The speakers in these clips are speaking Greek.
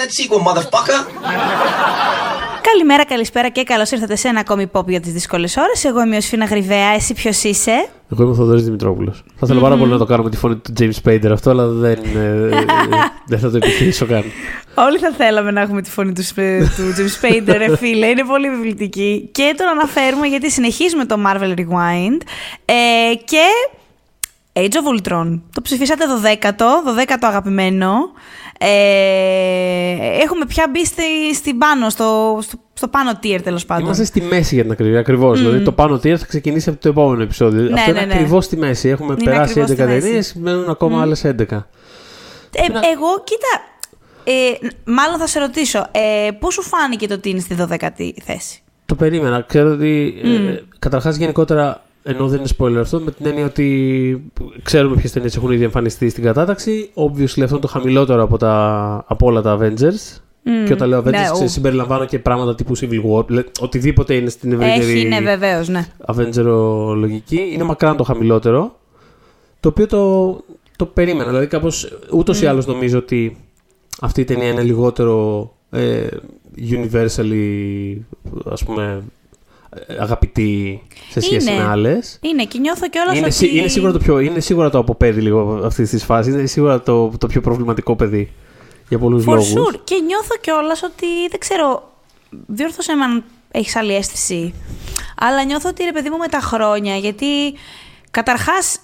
that sequel, motherfucker. Καλημέρα, καλησπέρα και καλώς ήρθατε σε ένα ακόμη pop για τις δύσκολες ώρες. Εγώ είμαι ο Σφίνα Γρυβαία, εσύ ποιος είσαι; Εγώ είμαι ο Θοδωρής Δημητρόπουλος. Θα ήθελα πάρα πολύ να το κάνω με τη φωνή του James Spader αυτό, αλλά δεν, ε, δεν θα το επιχειρήσω καν. Όλοι θα θέλαμε να έχουμε τη φωνή του, Σπ- του James Spader, ρε φίλε. Είναι πολύ επιβλητική. Και τον αναφέρουμε γιατί συνεχίζουμε το Marvel Rewind. Ε, και Age of Ultron. Το ψηφίσατε 12ο, 12ο αγαπημένο. Ε, έχουμε πια μπει στη, στην πάνω, στο, στο, στο πάνω tier τέλος πάντων. Είμαστε στη μέση για την ακρίβεια. Ακριβώς. Δηλαδή το πάνω tier θα ξεκινήσει από το επόμενο επεισόδιο. Ναι, αυτό ναι, είναι ναι. ακριβώς στη μέση. Έχουμε Είναι περάσει 11 ακριβώς στη μέση. ταινίες, μένουν ακόμα άλλες 11. Ε, εγώ, κοίτα, ε, μάλλον θα σε ρωτήσω, ε, πώς σου φάνηκε το ότι είναι στη 12η θέση; Το περίμενα. Ξέρω ότι. Ε, Καταρχάς, γενικότερα, ενώ δεν είναι spoiler αυτό, με την έννοια ότι ξέρουμε ποιες ταινίες έχουν ήδη εμφανιστεί στην κατάταξη. Obviously, αυτό είναι το χαμηλότερο από, τα, από όλα τα Avengers. Και όταν λέω Avengers, Ναι, ξε- ου. συμπεριλαμβάνω και πράγματα τύπου Civil War. λέ- Οτιδήποτε είναι στην ευρύτερη Έχει, ναι, βεβαίως, ναι. Avenger λογική. Είναι μακράν το χαμηλότερο. Το οποίο το, το περίμενα. Δηλαδή, κάπως ούτως ή άλλως νομίζω ότι αυτή η ταινία είναι λιγότερο ε, universally, ας πούμε, ε, αγαπητή σε σχέση Είναι. με άλλες. Είναι και νιώθω κιόλας Είναι, ότι. σί- είναι, σίγουρα το πιο, είναι σίγουρα το αποπέδι λίγο αυτής της φάσης. Είναι σίγουρα το, το πιο προβληματικό παιδί. Για πολλούς For λόγους. sure. Και νιώθω κιόλας ότι δεν ξέρω. Διόρθωσε με αν έχεις άλλη αίσθηση. Αλλά νιώθω ότι ρε παιδί μου με τα χρόνια, γιατί καταρχάς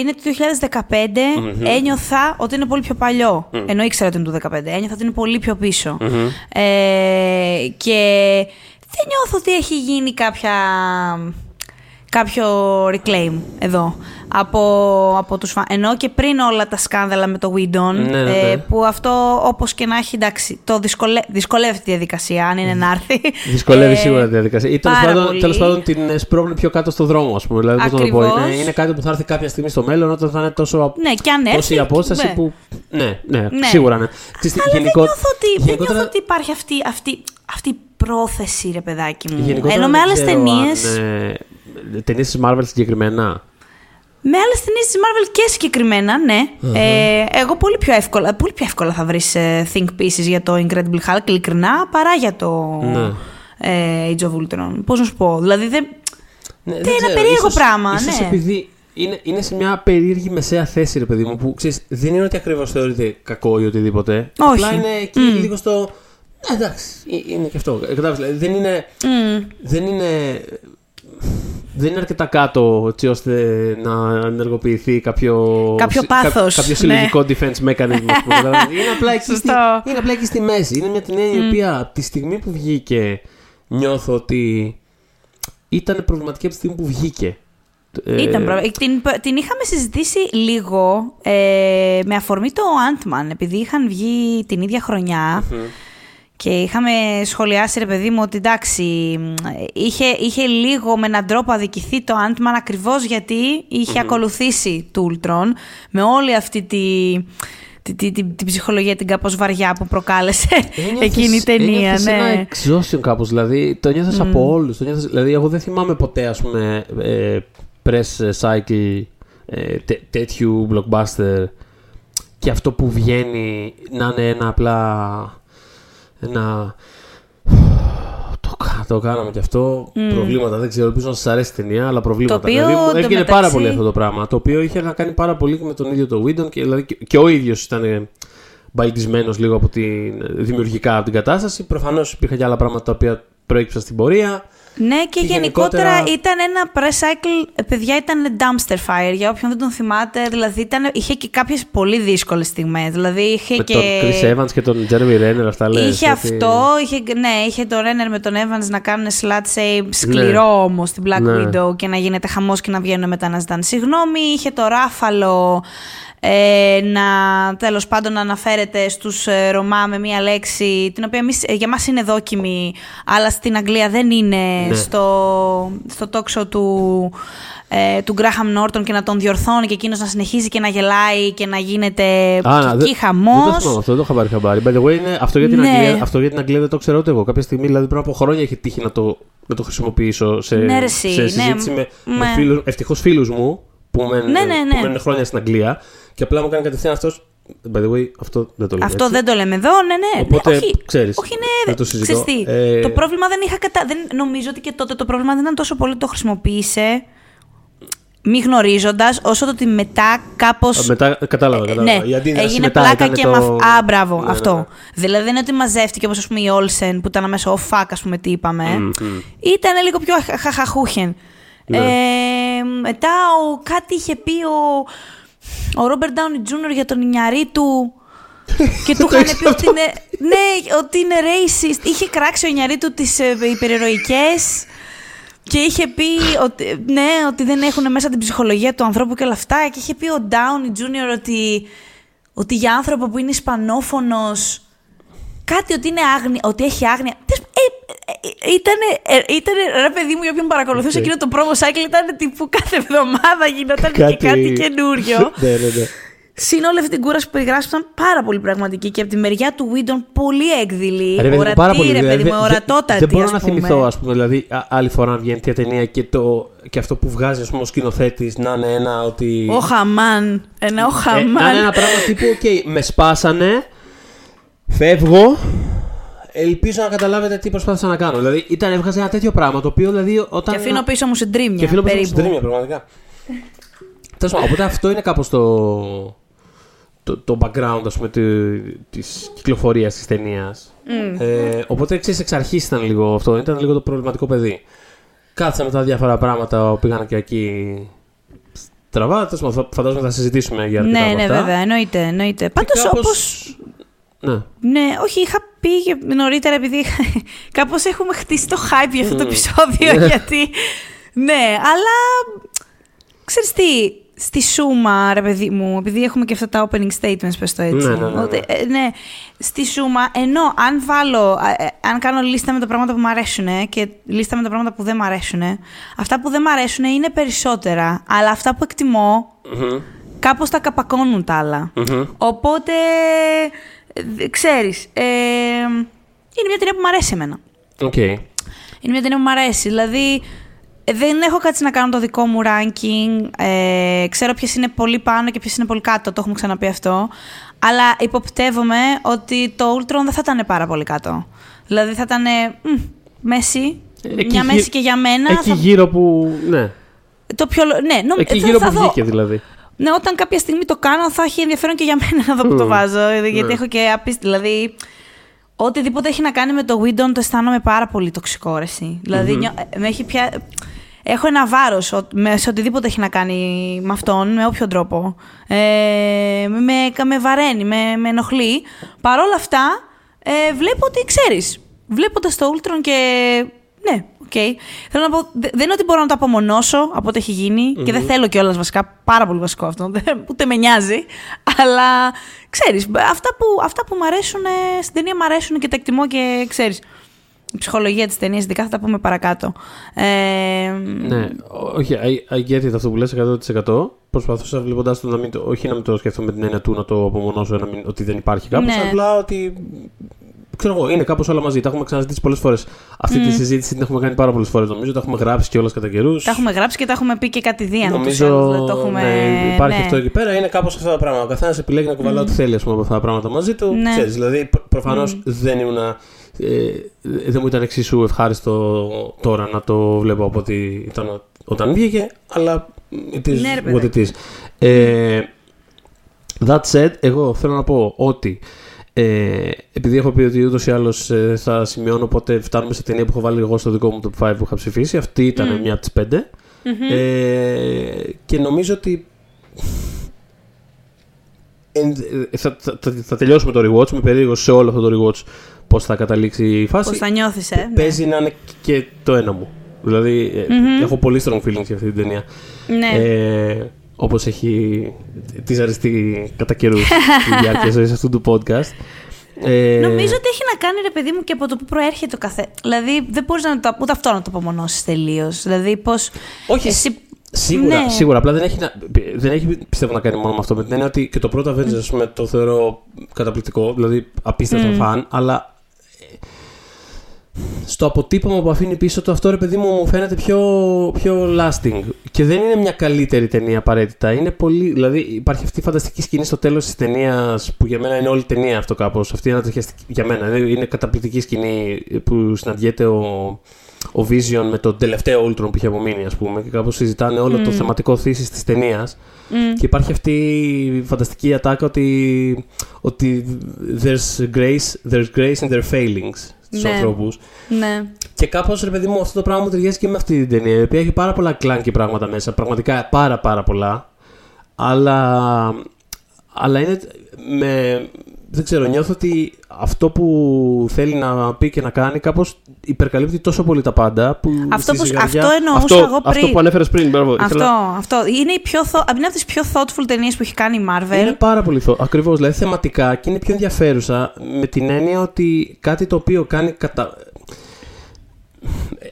είναι το 2015, ένιωθα ότι είναι πολύ πιο παλιό. Ενώ ήξερα ότι είναι το 2015, ένιωθα ότι είναι πολύ πιο πισω Ε, και δεν νιώθω ότι έχει γίνει κάποια κάποιο reclaim εδώ από, από τους φαν. Ενώ και πριν όλα τα σκάνδαλα με το Widon, Ναι, ναι, ε, ναι. που αυτό όπως και να έχει, εντάξει, το δυσκολε... δυσκολεύει τη διαδικασία, αν είναι να έρθει. Δυσκολεύει Ε, σίγουρα τη διαδικασία. Ή τέλος πάρα πάντων, πολύ. τέλος πάντων την ε, σπρώχνει πιο κάτω στο δρόμο, ας πούμε. Δηλαδή, πώς να το πω. Ακριβώς. Είναι, είναι κάτι που θα έρθει κάποια στιγμή στο μέλλον όταν θα είναι τόσο. απ- Ναι, και αν έρθει, τόση η απόσταση ναι. που. Ναι, ναι, Ναι. σίγουρα ναι. Ξέρεις τι, Αλλά γενικό- δεν, νιώθω ότι, δεν γενικότερα- νιώθω ότι υπάρχει αυτή, αυτή, αυτή η πρόθεση, ρε παιδάκι μου. γενικότερα Ενώ με δεν άλλες ξέρω ταινίες... αν, ε, Ταινίες της Marvel συγκεκριμένα. Με άλλες ταινίες της Marvel και συγκεκριμένα, ναι. Ε, εγώ πολύ πιο, εύκολα, πολύ πιο εύκολα θα βρεις think pieces για το Incredible Hulk, ειλικρινά, παρά για το Ναι. ε, Age of Ultron. Πώς να σου πω. Δηλαδή, δεν, Ναι, είναι ένα περίεργο πράγμα, ίσως ναι. επειδή είναι, είναι σε μια περίεργη μεσαία θέση, ρε παιδί μου, που ξέρεις, δεν είναι ότι ακριβώς θεωρείται κακό ή οτιδήποτε. Όχι. Απλά είναι εκεί λίγο στο. Ναι, εντάξει, ε, είναι και αυτό. Ε, κατάλαβες, δηλαδή, δεν είναι. Δεν είναι. Δεν είναι αρκετά κάτω έτσι ώστε να ενεργοποιηθεί κάποιο, Κάποιο συ- πάθος, κάποιο ναι. συλλογικό defense mechanism. ας πούμε, κατάλαβες. είναι, απλά εκεί στη, Σωστό. είναι απλά εκεί στη μέση. Είναι μια ταινία η οποία από τη στιγμή που βγήκε νιώθω ότι ήταν προβληματική από τη στιγμή που βγήκε. Ε, Ήταν προ... την, την είχαμε συζητήσει λίγο ε, με αφορμή το Ant-Man, επειδή είχαν βγει την ίδια χρονιά και είχαμε σχολιάσει, ρε παιδί μου, ότι εντάξει, μ, είχε, είχε λίγο με έναν τρόπο αδικηθεί το Ant-Man ακριβώς γιατί είχε ακολουθήσει του Ultron με όλη αυτή τη... Τη, τη, τη, την ψυχολογία την κάπως βαριά που προκάλεσε Ένιωθες- εκείνη η ταινία, ένιωθες ναι. ένα exhaustion κάπως, δηλαδή το νιώθες από όλους. Το νιώθες, δηλαδή εγώ δεν θυμάμαι ποτέ ας πούμε ε, press cycle ε, τέ- τέτοιου blockbuster και αυτό που βγαίνει να είναι ένα απλά ένα το, κα- το κάναμε και αυτό. Προβλήματα. Δεν ξέρω. Ελπίζω να σας αρέσει η ταινία, αλλά προβλήματα. Το οποίο, δηλαδή, μου έβγαινε εντωμεταξύ- πάρα πολύ αυτό το πράγμα. Το οποίο είχε να κάνει πάρα πολύ και με τον ίδιο το Whedon και, δηλαδή, και, και ο ίδιος ήταν μπαλτισμένος λίγο από την, δημιουργικά από την κατάσταση. Προφανώς υπήρχαν και άλλα πράγματα τα οποία προέκυψαν στην πορεία. Ναι, και, Και γενικότερα, γενικότερα- ήταν ένα press cycle, ε, παιδιά, ήταν dumpster fire. Για όποιον δεν τον θυμάται, δηλαδή ήταν, είχε και κάποιες πολύ δύσκολες στιγμές. Δηλαδή είχε Με και. τον Chris Evans και τον Jeremy Renner, αυτά λες. Είχε ότι- αυτό, είχε, ναι, είχε τον Renner με τον Evans να κάνουν slut shame σκληρό Ναι. όμως στην Black Ναι. Widow και να γίνεται χαμός και να βγαίνουν μετά να ζητάνε συγγνώμη. Είχε το Ράφαλο ε, να τέλος πάντων να αναφέρεται στους ε, Ρωμά με μία λέξη την οποία εμείς, ε, για μας είναι δόκιμη αλλά στην Αγγλία δεν είναι Ναι. στο, στο talk show του, ε, του Graham Norton και να τον διορθώνει και εκείνος να συνεχίζει και να γελάει και να γίνεται Α, να, εκεί δεν- χαμός. Δεν το θυμάμαι αυτό, δεν το είχα πάρει χαμπάρι. By the way, είναι, αυτό, για την Ναι. Αγγλία, αυτό για την Αγγλία δεν το ξέρω ούτε εγώ. Κάποια στιγμή, δηλαδή πριν από χρόνια, είχε τύχει να το, να το χρησιμοποιήσω σε, Ναι, ρε, εσύ, σε ναι. συζήτηση με, με Ναι. φίλους, ευτυχώς φίλους μου που μένουν, Ναι, ναι, ναι. που μένουν χρόνια στην Αγγλία. Και απλά μου έκανε κατευθείαν αυτός. By the way, αυτό δεν το λέμε. Αυτό έτσι. δεν το λέμε εδώ, ναι, ναι. Οπότε, ναι, όχι, ξέρεις, όχι, ναι, δεν το συζητώ. ξέρεις τι, Ε, Το πρόβλημα δεν είχα κατά... Δεν, νομίζω ότι και τότε το πρόβλημα δεν ήταν τόσο πολύ ότι το χρησιμοποίησε μη γνωρίζοντας, όσο το ότι μετά κάπω. Α, Μετά κατάλαβα, κατάλαβα. Ναι, Η αντίδραση έγινε μετά πλάκα ήταν και το... με αυ- Α, μπράβο, Ναι, ναι, αυτό. ναι. Δηλαδή δεν είναι ότι μαζεύτηκε όπως ας πούμε η Όλσεν που ήταν αμέσως ο fuck, ας πούμε, τι είπαμε. Μμμ. Ήταν λίγο πιο χα- χαχαχούχεν. Ναι. Ε, μετά ο, κάτι είχε πει ο, ο Ρόμπερτ Ντάουνι Τζούνιορ για τον Ινιαρή του. και του Το είχαν ήξερα πει ότι είναι, ναι, ότι είναι racist. Είχε κράξει ο Ινιαρή του τις ε, υπερηρωικές και είχε πει ότι, ναι, ότι δεν έχουν μέσα την ψυχολογία του ανθρώπου και όλα αυτά. Και είχε πει ο Ντάουνι Τζούνιορ ότι, ότι για άνθρωπο που είναι Ισπανόφωνος κάτι ότι, είναι άγνοια, ότι έχει άγνοια. Τέλος πάντων, Ε, ε, ήτανε, ε, ήτανε, ρε παιδί μου, για όποιον παρακολουθούσε Οκ. εκείνο το promo cycle, ήταν τύπου κάθε εβδομάδα γινόταν Κάτι- και κάτι καινούριο. ναι, ναι, ναι. Συν όλη αυτή την κούραση που περιγράψει ήταν πάρα πολύ πραγματική και από τη μεριά του Γουίντον πολύ έκδηλη. Ρε παιδί μου, ορατή, πάρα πολύ. ρε δηλαδή, παιδί μου, δεν- ορατότατη. Δεν μπορώ ας να πούμε. θυμηθώ, ας πούμε, δηλαδή, α- άλλη φορά να βγαίνει τέτοια ταινία και, το, και αυτό που βγάζει, ας πούμε, ο σκηνοθέτης να είναι ένα ότι. Ο Χαμάν. Ένα ο Ε, να Χαμάν. είναι ένα πράγμα τύπου, οκ, με σπάσανε, φεύγω, ελπίζω να καταλάβετε τι προσπάθησα να κάνω. Δηλαδή, ήταν, έβγαζε ένα τέτοιο πράγμα, το οποίο, δηλαδή, όταν... Και αφήνω πίσω μου συντρίμια. Και φίλο μου περίπου. στην τρίμια, πραγματικά. Τέλος πάντων, οπότε αυτό είναι κάπως το, το, το background, ας πούμε, τη- της κυκλοφορίας της ταινίας. Ε, οπότε, ξέρεις, εξ αρχής ήταν λίγο αυτό, ήταν λίγο το προβληματικό παιδί. Κάτσανε τα διάφορα πράγματα που πήγαν και εκεί στραβά. Τέλος πάντων, θα- φαντάζομαι θα συζητήσουμε για αρκετά Ναι, από ναι, αυτά. βέβαια, εννοείται. εννοείται. Πάντως κάπως- όπως... Ναι. Ναι, όχι, είχα πει και νωρίτερα επειδή είχα... κάπως έχουμε χτίσει το hype για αυτό το Μμμ. επεισόδιο, Ναι. γιατί... Ναι, αλλά... Ξέρεις τι, στη Σούμα, ρε παιδί μου, επειδή έχουμε και αυτά τα opening statements, πες το έτσι. Ναι, ναι, ναι, ναι. Ότι, ε, ναι, στη Σούμα, ενώ αν βάλω, ε, ε, αν κάνω λίστα με τα πράγματα που μου αρέσουν και λίστα με τα πράγματα που δεν μου αρέσουν, αυτά που δεν μου αρέσουν είναι περισσότερα, αλλά αυτά που εκτιμώ Μμμ. κάπως τα καπακώνουν τα άλλα. Μμμ. Οπότε, ε, ξέρεις, ε, είναι μια ταινία που μου αρέσει εμένα. Οκ. Είναι μια ταινία που μου αρέσει. Δηλαδή, ε, δεν έχω κάτσει να κάνω το δικό μου ranking. Ε, ξέρω ποιες είναι πολύ πάνω και ποιες είναι πολύ κάτω. Το έχουμε ξαναπεί αυτό. Αλλά υποπτεύομαι ότι το Ultron δεν θα ήταν πάρα πολύ κάτω. Δηλαδή θα ήταν. μ, μέση. Εκεί μια γύρω- μέση και για μένα. Εκεί θα- γύρω που. Ναι. το πιο, ναι, νομ, Εκεί θα- γύρω θα που δω. βγήκε δηλαδή. Ναι, όταν κάποια στιγμή το κάνω, θα έχει ενδιαφέρον και για μένα να δω που το Μμμ. βάζω. ε, Γιατί Ναι. έχω και απίστη. Δηλαδή, οτιδήποτε έχει να κάνει με το Widow το αισθάνομαι πάρα πολύ τοξικό, ρε, εσύ. Δηλαδή, νιώ- ε, με έχει πια... Έχω ένα βάρος σε οτιδήποτε έχει να κάνει με αυτόν, με όποιο τρόπο. Ε, με, με, με βαραίνει, με, με ενοχλεί. Παρ' όλα αυτά, ε, βλέπω ότι ξέρεις. Βλέποντας το Ultron και. Ναι, οκ. Θέλω να πω, δε- δεν είναι ότι μπορώ να το απομονώσω από ό,τι έχει γίνει και δεν θέλω κιόλας βασικά. Πάρα πολύ βασικό αυτό. δεν- Ούτε με νοιάζει. Αλλά ξέρεις, αυτά που, αυτά που μου αρέσουν ε, στην ταινία μου αρέσουν και τα εκτιμώ και ξέρεις. Η ψυχολογία της ταινίας, ειδικά θα τα πούμε παρακάτω. Ε, Ναι, ό- όχι, I, I get it αυτό που λες 100%. Προσπαθούσα βλέποντάς το να μην το, όχι να μην το σκέφτομαι με την έννοια του να το απομονώσω, να μην, ότι δεν υπάρχει κάπως, Ναι. απλά ότι. Ξέρω εγώ, είναι κάπως όλα μαζί. Τα έχουμε ξαναζητήσει πολλές φορές. Αυτή τη συζήτηση την έχουμε κάνει πάρα πολλές φορές. Νομίζω τα έχουμε γράψει κιόλας κατά καιρούς. τα έχουμε γράψει και τα έχουμε πει και κατηδίαν. ούτως ή Νομίζω άλλως, δηλαδή το έχουμε... ναι, υπάρχει ναι. αυτό εκεί πέρα. Είναι κάπως αυτά τα πράγματα. Ο καθένας επιλέγει να κουβαλά ό,τι θέλει ας πούμε, από αυτά τα πράγματα μαζί του. Ναι. Ξέρεις, δηλαδή, προφανώς δεν ήμουν. Ε, δεν μου ήταν εξίσου ευχάριστο τώρα να το βλέπω από ότι ήταν όταν βγήκε, αλλά it is Ναι, ρε what it is. Ε, that said, εγώ θέλω να πω ότι ε, επειδή έχω πει ότι ούτως ή άλλως θα σημειώνω πότε φτάνουμε σε ταινία που έχω βάλει εγώ στο δικό μου top 5 που είχα ψηφίσει, αυτή ήταν μια από τις 5. Ε, και νομίζω ότι εν- ε, θα, θα, θα, θα τελειώσουμε το rewatch. Είμαι περίεργο σε όλο αυτό το rewatch πώς θα καταλήξει η φάση. Πώς θα νιώθεις, ε. ναι. Παίζει να είναι και το ένα μου. Δηλαδή, ε, έχω πολύ strong feelings για αυτή την ταινία. Ναι. Ε, Όπως έχει τίζαριστεί κατά καιρούς τη διάρκεια ζωής αυτού του podcast. Ε, Νομίζω ότι έχει να κάνει, ρε παιδί μου, και από το που προέρχεται ο καθένα. Δηλαδή, δεν μπορείς να το, ούτε αυτό να το απομονώσεις τελείως. Δηλαδή, πώ. Όχι, Εσύ... Σίγουρα, Ναι. σίγουρα. Απλά δεν έχει, να, δεν έχει πιστεύω να κάνει μόνο με αυτό. Με την έννοια ότι και το πρώτο Avengers ας πούμε, το θεωρώ καταπληκτικό, δηλαδή απίστευτα φαν, αλλά. Στο αποτύπωμα που αφήνει πίσω το αυτό ρε παιδί μου μου φαίνεται πιο, πιο lasting. Και δεν είναι μια καλύτερη ταινία απαραίτητα. Είναι πολύ. Δηλαδή υπάρχει αυτή η φανταστική σκηνή στο τέλος της ταινίας που για μένα είναι όλη η ταινία αυτό κάπως. Αυτή είναι για μένα. Είναι καταπληκτική σκηνή που συναντιέται ο, ο Vision με τον τελευταίο Ultron που είχε απομείνει, ας πούμε, και κάπως συζητάνε όλο το θεματικό θύση της ταινίας. Και υπάρχει αυτή η φανταστική ατάκα ότι, ότι there's grace, there's grace in their failings στους Ναι. ανθρώπους. Ναι. Και κάπως ρε παιδί μου, αυτό το πράγμα μου ταιριάζει και με αυτή την ταινία. Η οποία έχει πάρα πολλά κλάνκι πράγματα μέσα. Πραγματικά πάρα πάρα πολλά. Αλλά, αλλά είναι. Με, δεν ξέρω, νιώθω ότι αυτό που θέλει να πει και να κάνει κάπως υπερκαλύπτει τόσο πολύ τα πάντα. Που Αυτό στη που- ζυγαριά- αυτό εννοούσα Αυτό, εγώ πριν. αυτό που ανέφερες πριν, μπράβο. Αυτό, ήθελα- αυτό. Είναι, η πιο, thought- είναι από τι πιο thoughtful ταινίε που έχει κάνει η Marvel. Είναι πάρα πολύ θο... Ακριβώς, δηλαδή θεματικά και είναι πιο ενδιαφέρουσα με την έννοια ότι κάτι το οποίο κάνει κατα... Ε,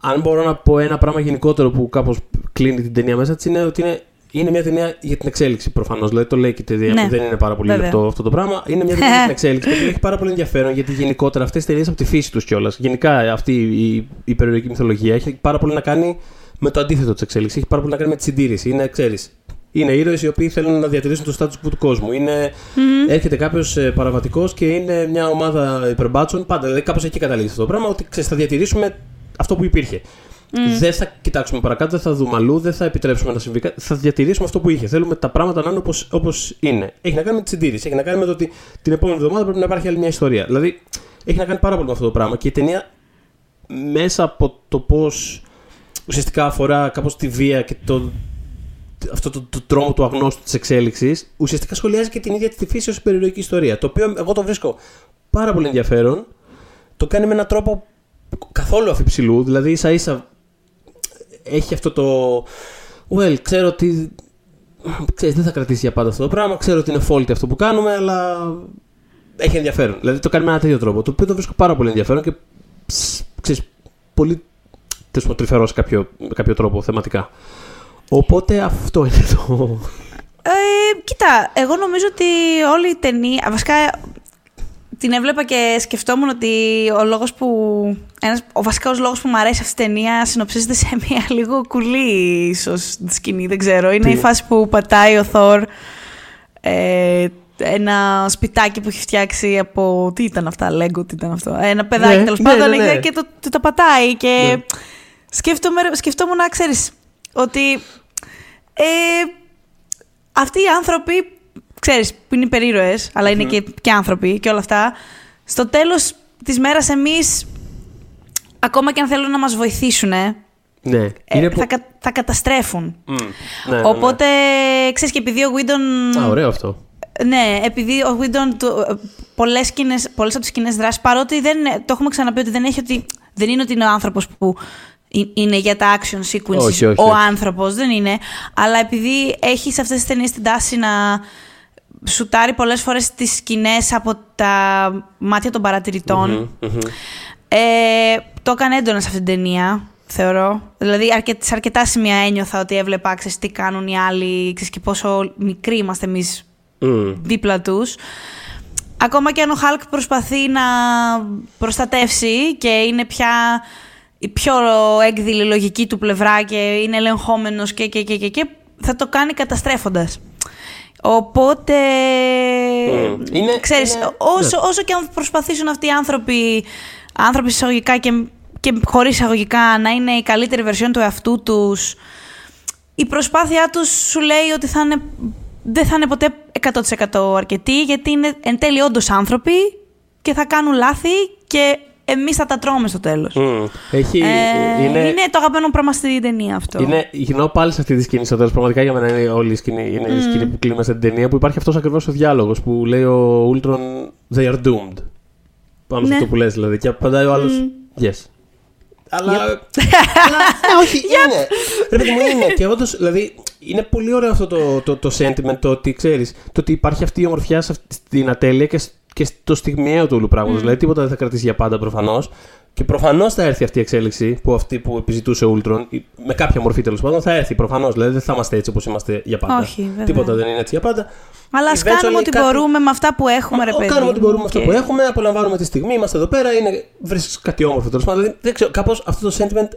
Αν μπορώ να πω ένα πράγμα γενικότερο που κάπως κλείνει την ταινία μέσα της είναι ότι είναι, είναι μια ταινία για την εξέλιξη προφανώς. Δηλαδή το λέει και η ταινία, Ναι, δεν είναι πάρα πολύ βέβαια. λεπτό αυτό το πράγμα. Είναι μια ταινία για την εξέλιξη και έχει πάρα πολύ ενδιαφέρον γιατί γενικότερα αυτές οι ταινίες από τη φύση τους κιόλας. Γενικά αυτή η, η υπερηρωτική μυθολογία έχει πάρα πολύ να κάνει με το αντίθετο της εξέλιξης. Έχει πάρα πολύ να κάνει με τη συντήρηση. Είναι, ξέρεις, είναι ήρωες οι οποίοι θέλουν να διατηρήσουν το status quo του κόσμου. Είναι, Έρχεται κάποιος παραβατικός και είναι μια ομάδα υπερμπάτσων. Πάντα δηλαδή κάπως εκεί καταλήγει αυτό το πράγμα. Ότι ξέρεις, θα διατηρήσουμε αυτό που υπήρχε. Δεν θα κοιτάξουμε παρακάτω, δεν θα δούμε αλλού, δεν θα επιτρέψουμε να συμβεί κάτι. Θα διατηρήσουμε αυτό που είχε. Θέλουμε τα πράγματα να είναι όπως είναι. Έχει να κάνει με τη συντήρηση. Έχει να κάνει με το ότι την επόμενη εβδομάδα πρέπει να υπάρχει άλλη μια ιστορία. Δηλαδή έχει να κάνει πάρα πολύ με αυτό το πράγμα. Και η ταινία μέσα από το πώς ουσιαστικά αφορά κάπως τη βία και το, αυτό το, το τρόμο του αγνώστου της εξέλιξης, ουσιαστικά σχολιάζει και την ίδια τη φύση ως περιοχή ιστορία. Το οποίο εγώ το βρίσκω πάρα πολύ ενδιαφέρον. Το κάνει με έναν τρόπο καθόλου αφιψηλού, δηλαδή ίσα ίσα έχει αυτό το. Well, ξέρω ότι. Ξέρεις, δεν θα κρατήσει για πάντα αυτό το πράγμα. Ξέρω ότι είναι faulty αυτό που κάνουμε, αλλά έχει ενδιαφέρον. Δηλαδή το κάνει με ένα τέτοιο τρόπο. Το οποίο το βρίσκω πάρα πολύ ενδιαφέρον και ψ, ξέρεις, πολύ τέλος πάντων, τρυφερό σε κάποιο, με κάποιο τρόπο θεματικά. Οπότε αυτό είναι το. Ε, κοίτα, εγώ νομίζω ότι όλη η ταινία. Βασικά την έβλεπα και σκεφτόμουν ότι ο λόγος που. Ένας, ο βασικός λόγος που μου αρέσει αυτή η ταινία συνοψίζεται σε μια λίγο κουλή ίσως σκηνή, δεν ξέρω. Είναι Τι; η φάση που πατάει ο Θόρ ε, ένα σπιτάκι που έχει φτιάξει από. Τι ήταν αυτά, Lego, τι ήταν αυτό. Ένα παιδάκι Ναι, τέλος ναι, πάντων ναι, ναι. και το, το, τα πατάει. Και Ναι. σκέφτομαι, σκεφτόμουν να ξέρεις ότι. Ε, αυτοί οι άνθρωποι, ξέρεις, που είναι υπερήρωες, αλλά είναι και, και άνθρωποι και όλα αυτά, στο τέλος της μέρας εμείς, ακόμα και αν θέλουν να μας βοηθήσουν, ε, Ναι, ε, που- θα, κα- θα καταστρέφουν. Μμ, ναι, ναι, ναι. Οπότε, ξέρεις, και επειδή ο Whedon... Α, ωραίο αυτό. Ναι, επειδή ο Whedon του- ε, πολλές, σκηνές, πολλές από τις σκηνές δράσεις, παρότι δεν, το έχουμε ξαναπεί ότι δεν, έχει ότι, δεν είναι ότι είναι ο άνθρωπος που ε- είναι για τα action sequences Όχι, όχι, ο όχι. άνθρωπος, δεν είναι. Αλλά επειδή έχεις σε αυτές τις ταινίες την τάση να σουτάρει πολλές φορές τις σκηνές από τα μάτια των παρατηρητών, Μμμ, μμμ. ε, το έκανε έντονα σε αυτήν την ταινία, θεωρώ. Δηλαδή, αρκε, σε αρκετά σημεία ένιωθα ότι έβλεπα, ξέρεις, τι κάνουν οι άλλοι, ξέρεις, και πόσο μικροί είμαστε εμείς Μμ. δίπλα τους. Ακόμα και αν ο Χάλκ προσπαθεί να προστατεύσει και είναι πια η πιο έκδηλη λογική του πλευρά και είναι ελεγχόμενος και, και, και, και, και θα το κάνει καταστρέφοντας. Οπότε, Μμ. Είναι- ξέρεις, είναι- όσο, όσο και αν προσπαθήσουν αυτοί οι άνθρωποι, άνθρωποι εισαγωγικά και, και χωρίς εισαγωγικά να είναι η καλύτερη βερσιόν του εαυτού τους, η προσπάθειά τους σου λέει ότι θα είναι, δεν θα είναι ποτέ 100% αρκετή, γιατί είναι εν τέλει όντως άνθρωποι και θα κάνουν λάθη και εμείς θα τα τρώμε στο τέλος. Μμ. Έχει, Ε, είναι, είναι... το αγαπημένο πράγμα στην ταινία αυτό. είναι, γυρνάω πάλι σε αυτή τη σκηνή στο τέλος. Πραγματικά για μένα είναι όλη η σκηνή, είναι η σκηνή που κλείνει μέσα στην ταινία που υπάρχει αυτός ακριβώς ο διάλογος που λέει ο Ultron They are doomed. Πάνω σε Ναι. αυτό που λες δηλαδή. Και απαντάει ο άλλος Yes. Αλλά. αλλά ναι, όχι, είναι. Ρε παιδί μου, είναι. Και όντω, δηλαδή, είναι πολύ ωραίο αυτό το, το, το sentiment, το ότι ξέρεις, το ότι υπάρχει αυτή η ομορφιά σε αυτή- στην ατέλεια και, σ- και στο στιγμιαίο του όλου πράγματος. Δηλαδή τίποτα δεν θα κρατήσει για πάντα προφανώς. Και προφανώς θα έρθει αυτή η εξέλιξη που αυτή που επιζητούσε ο Ultron, με κάποια μορφή τέλος πάντων, θα έρθει προφανώς. Δηλαδή δεν θα είμαστε έτσι όπως είμαστε για πάντα. Όχι, βέβαια. Τίποτα δεν είναι έτσι για πάντα. Αλλά ας Eventually κάνουμε ό,τι κάτι- μπορούμε με αυτά που έχουμε, ρε Μα, παιδί. Κάνουμε ό,τι μπορούμε με μου, αυτό που έχουμε, απολαμβάνουμε τη στιγμή, είμαστε εδώ πέρα, είναι... βρίσκεις κάτι όμορφο τέλος πάντων. Δηλαδή, δεν ξέρω, κάπως αυτό το sentiment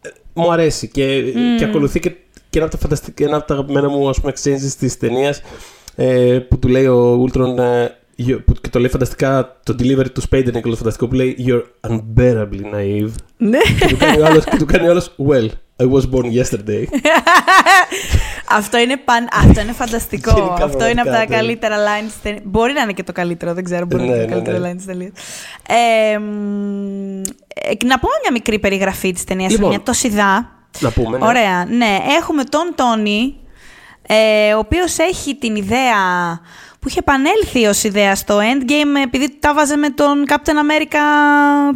ε, μου αρέσει και, και ακολουθεί και, και ένα από τα φανταστικά, ένα από τα αγαπημένα μου ας πούμε, exchanges της ταινίας ε, που του λέει ο Ultron. Ε, you- που, και το λέει φανταστικά το delivery του Spader είναι και όλο φανταστικό που λέει You're unbearably naive. Ναι. και, του κάνει ο άλλος, και του κάνει ο άλλος Well, I was born yesterday. αυτό, είναι παν... αυτό είναι φανταστικό. Γενικά, αυτό είναι από τα πραγματικά, ναι. καλύτερα lines της ταινίας. Μπορεί να είναι και το καλύτερο, δεν ξέρω. Μπορεί να είναι Ναι, το ναι, καλύτερο ναι. line της ταινίας. Ε, μ, ε, να πούμε μια μικρή περιγραφή της ταινίας. Λοιπόν. Μια τοσιδά. Να πούμε. Ναι. Ωραία, ναι. Έχουμε τον Τόνι, ε, ο οποίος έχει την ιδέα που είχε επανέλθει ως ιδέα στο Endgame επειδή τα βάζε με τον Captain America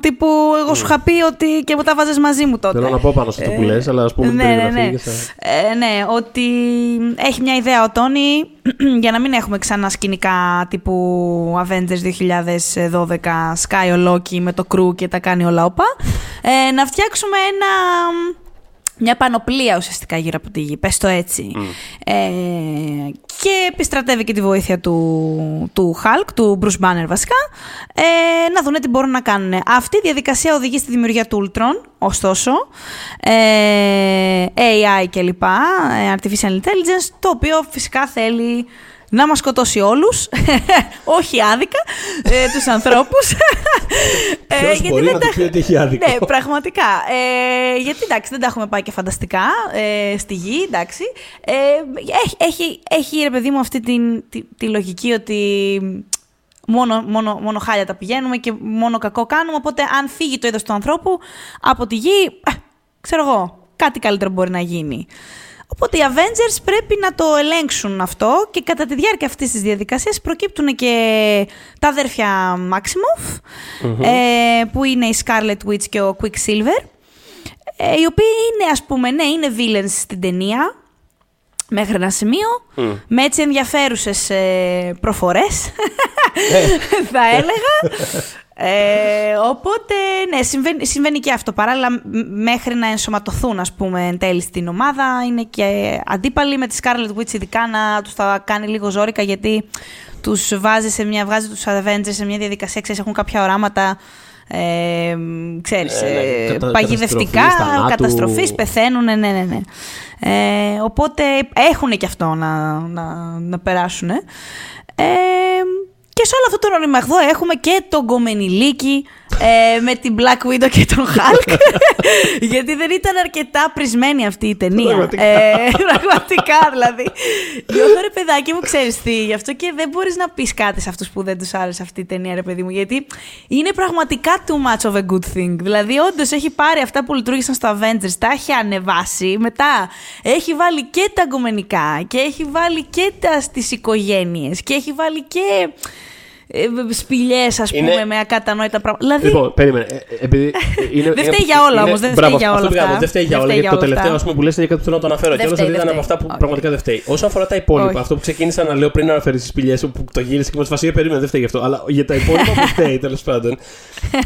τύπου εγώ σου είχα πει ότι και μου τα βάζες μαζί μου τότε. Θέλω να πω πάνω σε αυτό που λες, αλλά ας πούμε την ναι, ναι, περιγραφή ναι. και θα- Ε, ναι, ότι έχει μια ιδέα ο Τόνι για να μην έχουμε ξανά σκηνικά τύπου Avengers 2012 Sky ο Loki με το crew και τα κάνει όλα όπα ε, να φτιάξουμε ένα μια πανοπλία ουσιαστικά γύρω από τη γη, πες το έτσι. Ε, και επιστρατεύει και τη βοήθεια του, του Hulk, του Bruce Banner βασικά, ε, να δούνε τι μπορούν να κάνουν. Αυτή η διαδικασία οδηγεί στη δημιουργία του Ultron, ωστόσο, ε, AI κλπ, ε, Artificial Intelligence, το οποίο φυσικά θέλει να μας σκοτώσει όλους, όχι άδικα, ε, τους ανθρώπους. Ε, Ποιος γιατί μπορεί δεν να τα- του πει ότι έχει άδικο; ναι, πραγματικά. Ε, γιατί εντάξει, δεν τα έχουμε πάει και φανταστικά ε, στη γη, εντάξει. Ε, έχει, έχει, έχει, ρε παιδί μου, αυτή την, τη, τη λογική ότι μόνο, μόνο, μόνο χάλια τα πηγαίνουμε και μόνο κακό κάνουμε. Οπότε, αν φύγει το είδος του ανθρώπου από τη γη, ε, ξέρω εγώ, κάτι καλύτερο μπορεί να γίνει. Οπότε οι Avengers πρέπει να το ελέγξουν αυτό και κατά τη διάρκεια αυτής της διαδικασίας προκύπτουν και τα αδέρφια Maximoff, ε, που είναι η Scarlet Witch και ο Quicksilver, ε, οι οποίοι είναι ας πούμε, ναι, είναι villains στην ταινία, μέχρι ένα σημείο, με έτσι ενδιαφέρουσες ε, προφορές, θα έλεγα. Ε, οπότε, ναι, συμβαίνει, συμβαίνει και αυτό. Παράλληλα, μ- μέχρι να ενσωματωθούν, ας πούμε, εν τέλει στην ομάδα, είναι και αντίπαλοι με τη Scarlet Witch, ειδικά να τους τα κάνει λίγο ζόρικα, γιατί τους βάζει, σε μια, βγάζει τους Avengers σε μια διαδικασία, ξέρεις, έχουν κάποια οράματα, ε, ξέρεις, Ε, ναι, ε, κατα- παγιδευτικά, καταστροφής, θανάτου. καταστροφής, πεθαίνουν, ναι, ναι, ναι. Ε, οπότε έχουν και αυτό να, να, να περάσουν. Ε, και σε όλο αυτό το οριμαχδό έχουμε και τον Γκομενιλίκη ε, με την Black Widow και τον Hulk. γιατί δεν ήταν αρκετά πρισμένη αυτή η ταινία. Πραγματικά. Ε, πραγματικά δηλαδή. Νιώθω ρε παιδάκι μου, ξέρεις τι, γι' αυτό και δεν μπορείς να πεις κάτι σε αυτούς που δεν τους άρεσε αυτή η ταινία, ρε παιδί μου. Γιατί είναι πραγματικά too much of a good thing. Δηλαδή, όντως έχει πάρει αυτά που λειτουργήσαν στο Avengers, τα έχει ανεβάσει. Μετά έχει βάλει και τα γκομενικά και έχει βάλει και τα στις οικογένειες και έχει βάλει και ε, σπηλιές, ας Είναι- πούμε, με ακατανόητα πράγματα. Δηλαδή, Λοιπόν, περίμενε. ε, ε, επειδή είναι, Δεν είναι- φταίει για όλα είναι- όμως, δεν μπράβο, φταίει για αυτό όλα πήγα να πω, αυτά. Δεν φταίει για Δεν όλα. φταίει Γιατί το για όλα τελευταίο αυτά. ας πούμε, που λες είναι κάτι που θέλω να το αναφέρω. Δεν Και όλος φταίει, ότι ήταν δεν από αυτά φταίει. που πραγματικά δεν φταίει. Όσον αφορά τα υπόλοιπα, Όχι. αυτό που ξεκίνησα να λέω πριν να αναφέρεις τις πηγέ που το γύρισε και με φασία περίμενε, δεν φταίει γι' αυτό. Αλλά για τα υπόλοιπα που φταίει τέλος πάντων.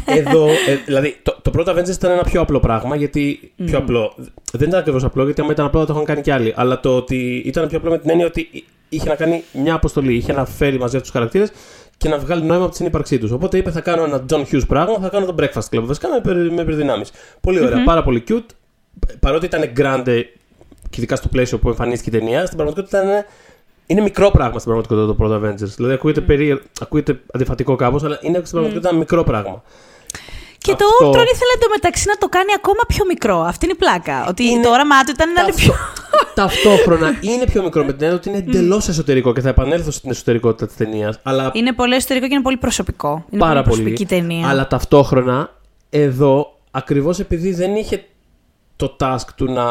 Εδώ, ε, δηλαδή, το, το πρώτο Avengers ήταν ένα πιο απλό πράγμα. Γιατί. Πιο απλό. Δεν ήταν ακριβώς απλό, γιατί άμα ήταν απλό θα το είχαν κάνει κι άλλοι. Αλλά το ότι ήταν πιο απλό με την έννοια ότι είχε να κάνει μια αποστολή. Είχε να φέρει μαζί αυτού τους χαρακτήρες και να βγάλει νόημα από τη συνύπαρξή τους. Οπότε είπε: Θα κάνω ένα John Hughes πράγμα, θα κάνω το Breakfast Club. Βασικά με, περι- με υπερδυνάμει. Πολύ ωραία, πάρα πολύ cute. Παρότι ήταν grande και ειδικά στο πλαίσιο που εμφανίστηκε η ταινία, στην πραγματικότητα ήταν. Είναι μικρό πράγμα στην πραγματικότητα το πρώτο Avengers. Δηλαδή ακούγεται, περί... ακούγεται αντιφατικό κάπως, αλλά είναι στην πραγματικότητα ένα μικρό πράγμα. Και το Αυτό- Ultron ήθελε εντωμεταξύ να το κάνει ακόμα πιο μικρό. Αυτή είναι η πλάκα. Ότι Είναι- το όραμά του ήταν να είναι Ταυτό- πιο. Ταυτόχρονα είναι πιο μικρό με την έννοια ότι είναι εντελώς εσωτερικό και θα επανέλθω στην εσωτερικότητα της ταινίας. Αλλά Είναι πολύ εσωτερικό και είναι πολύ προσωπικό. Είναι πάρα πολύ πολύ. προσωπική ταινία. Αλλά ταυτόχρονα εδώ, ακριβώς επειδή δεν είχε το task του να,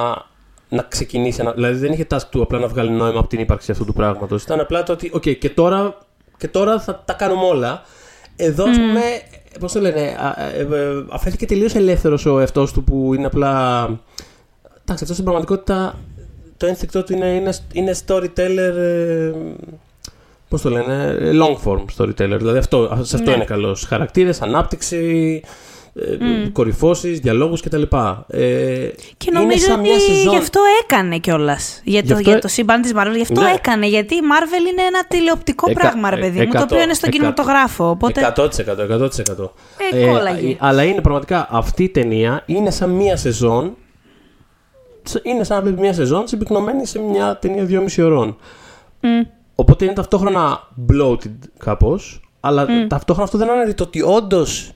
να ξεκινήσει, ένα- δηλαδή δεν είχε task του απλά να βγάλει νόημα από την ύπαρξη αυτού του πράγματος. Ήταν απλά το ότι, οκ, και, τώρα, και τώρα θα τα κάνουμε όλα. Εδώ, ας πούμε, πώς το λένε, α, ε, ε, αφέθηκε τελείως ελεύθερος ο εαυτός του που είναι απλά. Εντάξει, αυτός στην πραγματικότητα το ένστικτό του είναι, είναι, είναι storyteller. Ε, Πώς το λένε, long form storyteller. Δηλαδή αυτό, σε αυτό Ναι. είναι καλός. Χαρακτήρες, ανάπτυξη, ε, κορυφώσεις, διαλόγους κτλ. Ε, Και είναι νομίζω σαν μια ότι σεζόν- γι' αυτό έκανε κιόλας. Για, Γι' το, αυτό- για το σύμπαν της Marvel. Γι' αυτό Ναι. έκανε. Γιατί η Marvel είναι ένα τηλεοπτικό Εκα- πράγμα, ρε ε- παιδί μου, το εκατό- οποίο είναι στον εκατό- κινηματογράφο. Οπότε. 100%. 100%. Ε, κόλλαγε. αλλά είναι πραγματικά αυτή η ταινία είναι σαν μία σεζόν. Είναι σαν να βλέπει μία σεζόν συμπυκνωμένη σε μια ταινία 2,5 ωρών. Μμ. Οπότε είναι ταυτόχρονα bloated κάπως, αλλά ταυτόχρονα αυτό δεν αναιρεί το ότι όντως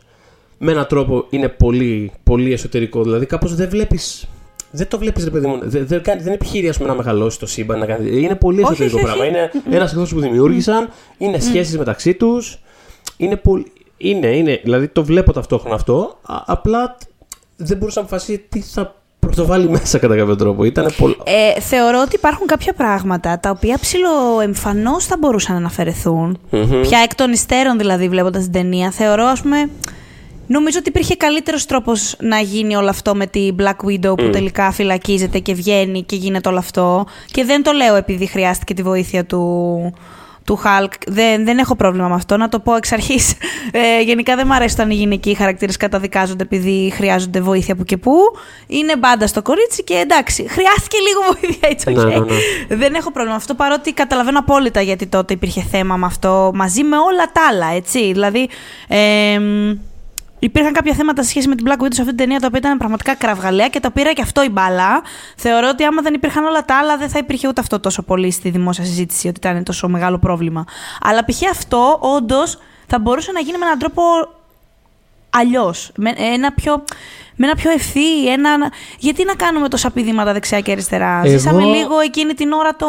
με έναν τρόπο είναι πολύ, πολύ εσωτερικό. Δηλαδή κάπως δεν βλέπεις. Δεν το βλέπεις, ρε παιδί μου. Δεν, δεν, κάνει- δεν επιχείρει ας πούμε, να μεγαλώσει το σύμπαν. Να κάνει, είναι πολύ Όχι, εσωτερικό όχι, πράγμα. όχι. Είναι ένας εχθρό που δημιούργησαν, είναι σχέσεις μεταξύ τους. Είναι πολύ. Είναι, είναι. Δηλαδή το βλέπω ταυτόχρονα αυτό. α- απλά δεν μπορούσα να αποφασίσει τι θα πρωτοβάλει μέσα κατά κάποιο τρόπο. Ήταν πολύ. Ε, θεωρώ ότι υπάρχουν κάποια πράγματα τα οποία ψηλοεμφανώ θα μπορούσαν να αναφερεθούν. Μμμ. Πια εκ των υστέρων δηλαδή, βλέποντας την ταινία, θεωρώ, ας πούμε. Νομίζω ότι υπήρχε καλύτερος τρόπος να γίνει όλο αυτό με τη Black Widow που τελικά φυλακίζεται και βγαίνει και γίνεται όλο αυτό. Και δεν το λέω επειδή χρειάστηκε τη βοήθεια του, του Hulk. Δεν, δεν έχω πρόβλημα με αυτό, να το πω εξ αρχής. Ε, γενικά δεν μου αρέσει όταν οι γυναικοί χαρακτήρες καταδικάζονται επειδή χρειάζονται βοήθεια που και που. Είναι μπάντα στο κορίτσι και εντάξει, χρειάστηκε λίγο βοήθεια, it's okay. Ναι, ναι, ναι. Δεν έχω πρόβλημα με αυτό παρότι καταλαβαίνω απόλυτα γιατί τότε υπήρχε θέμα με αυτό μαζί με όλα τα άλλα, έτσι. Δηλαδή, εμ, υπήρχαν κάποια θέματα σε σχέση με την Black Widow σε αυτή την ταινία τα οποία ήταν πραγματικά κραυγαλαία και το πήρα και αυτό η μπάλα. Θεωρώ ότι άμα δεν υπήρχαν όλα τα άλλα δεν θα υπήρχε ούτε αυτό τόσο πολύ στη δημόσια συζήτηση ότι ήταν τόσο μεγάλο πρόβλημα. Αλλά π.χ. αυτό όντως θα μπορούσε να γίνει με έναν τρόπο αλλιώς. Με, ένα πιο, με ένα πιο ευθύ. Ένα... Γιατί να κάνουμε τόσα πηδήματα δεξιά και αριστερά; Εγώ- Ζήσαμε λίγο εκείνη την ώρα το.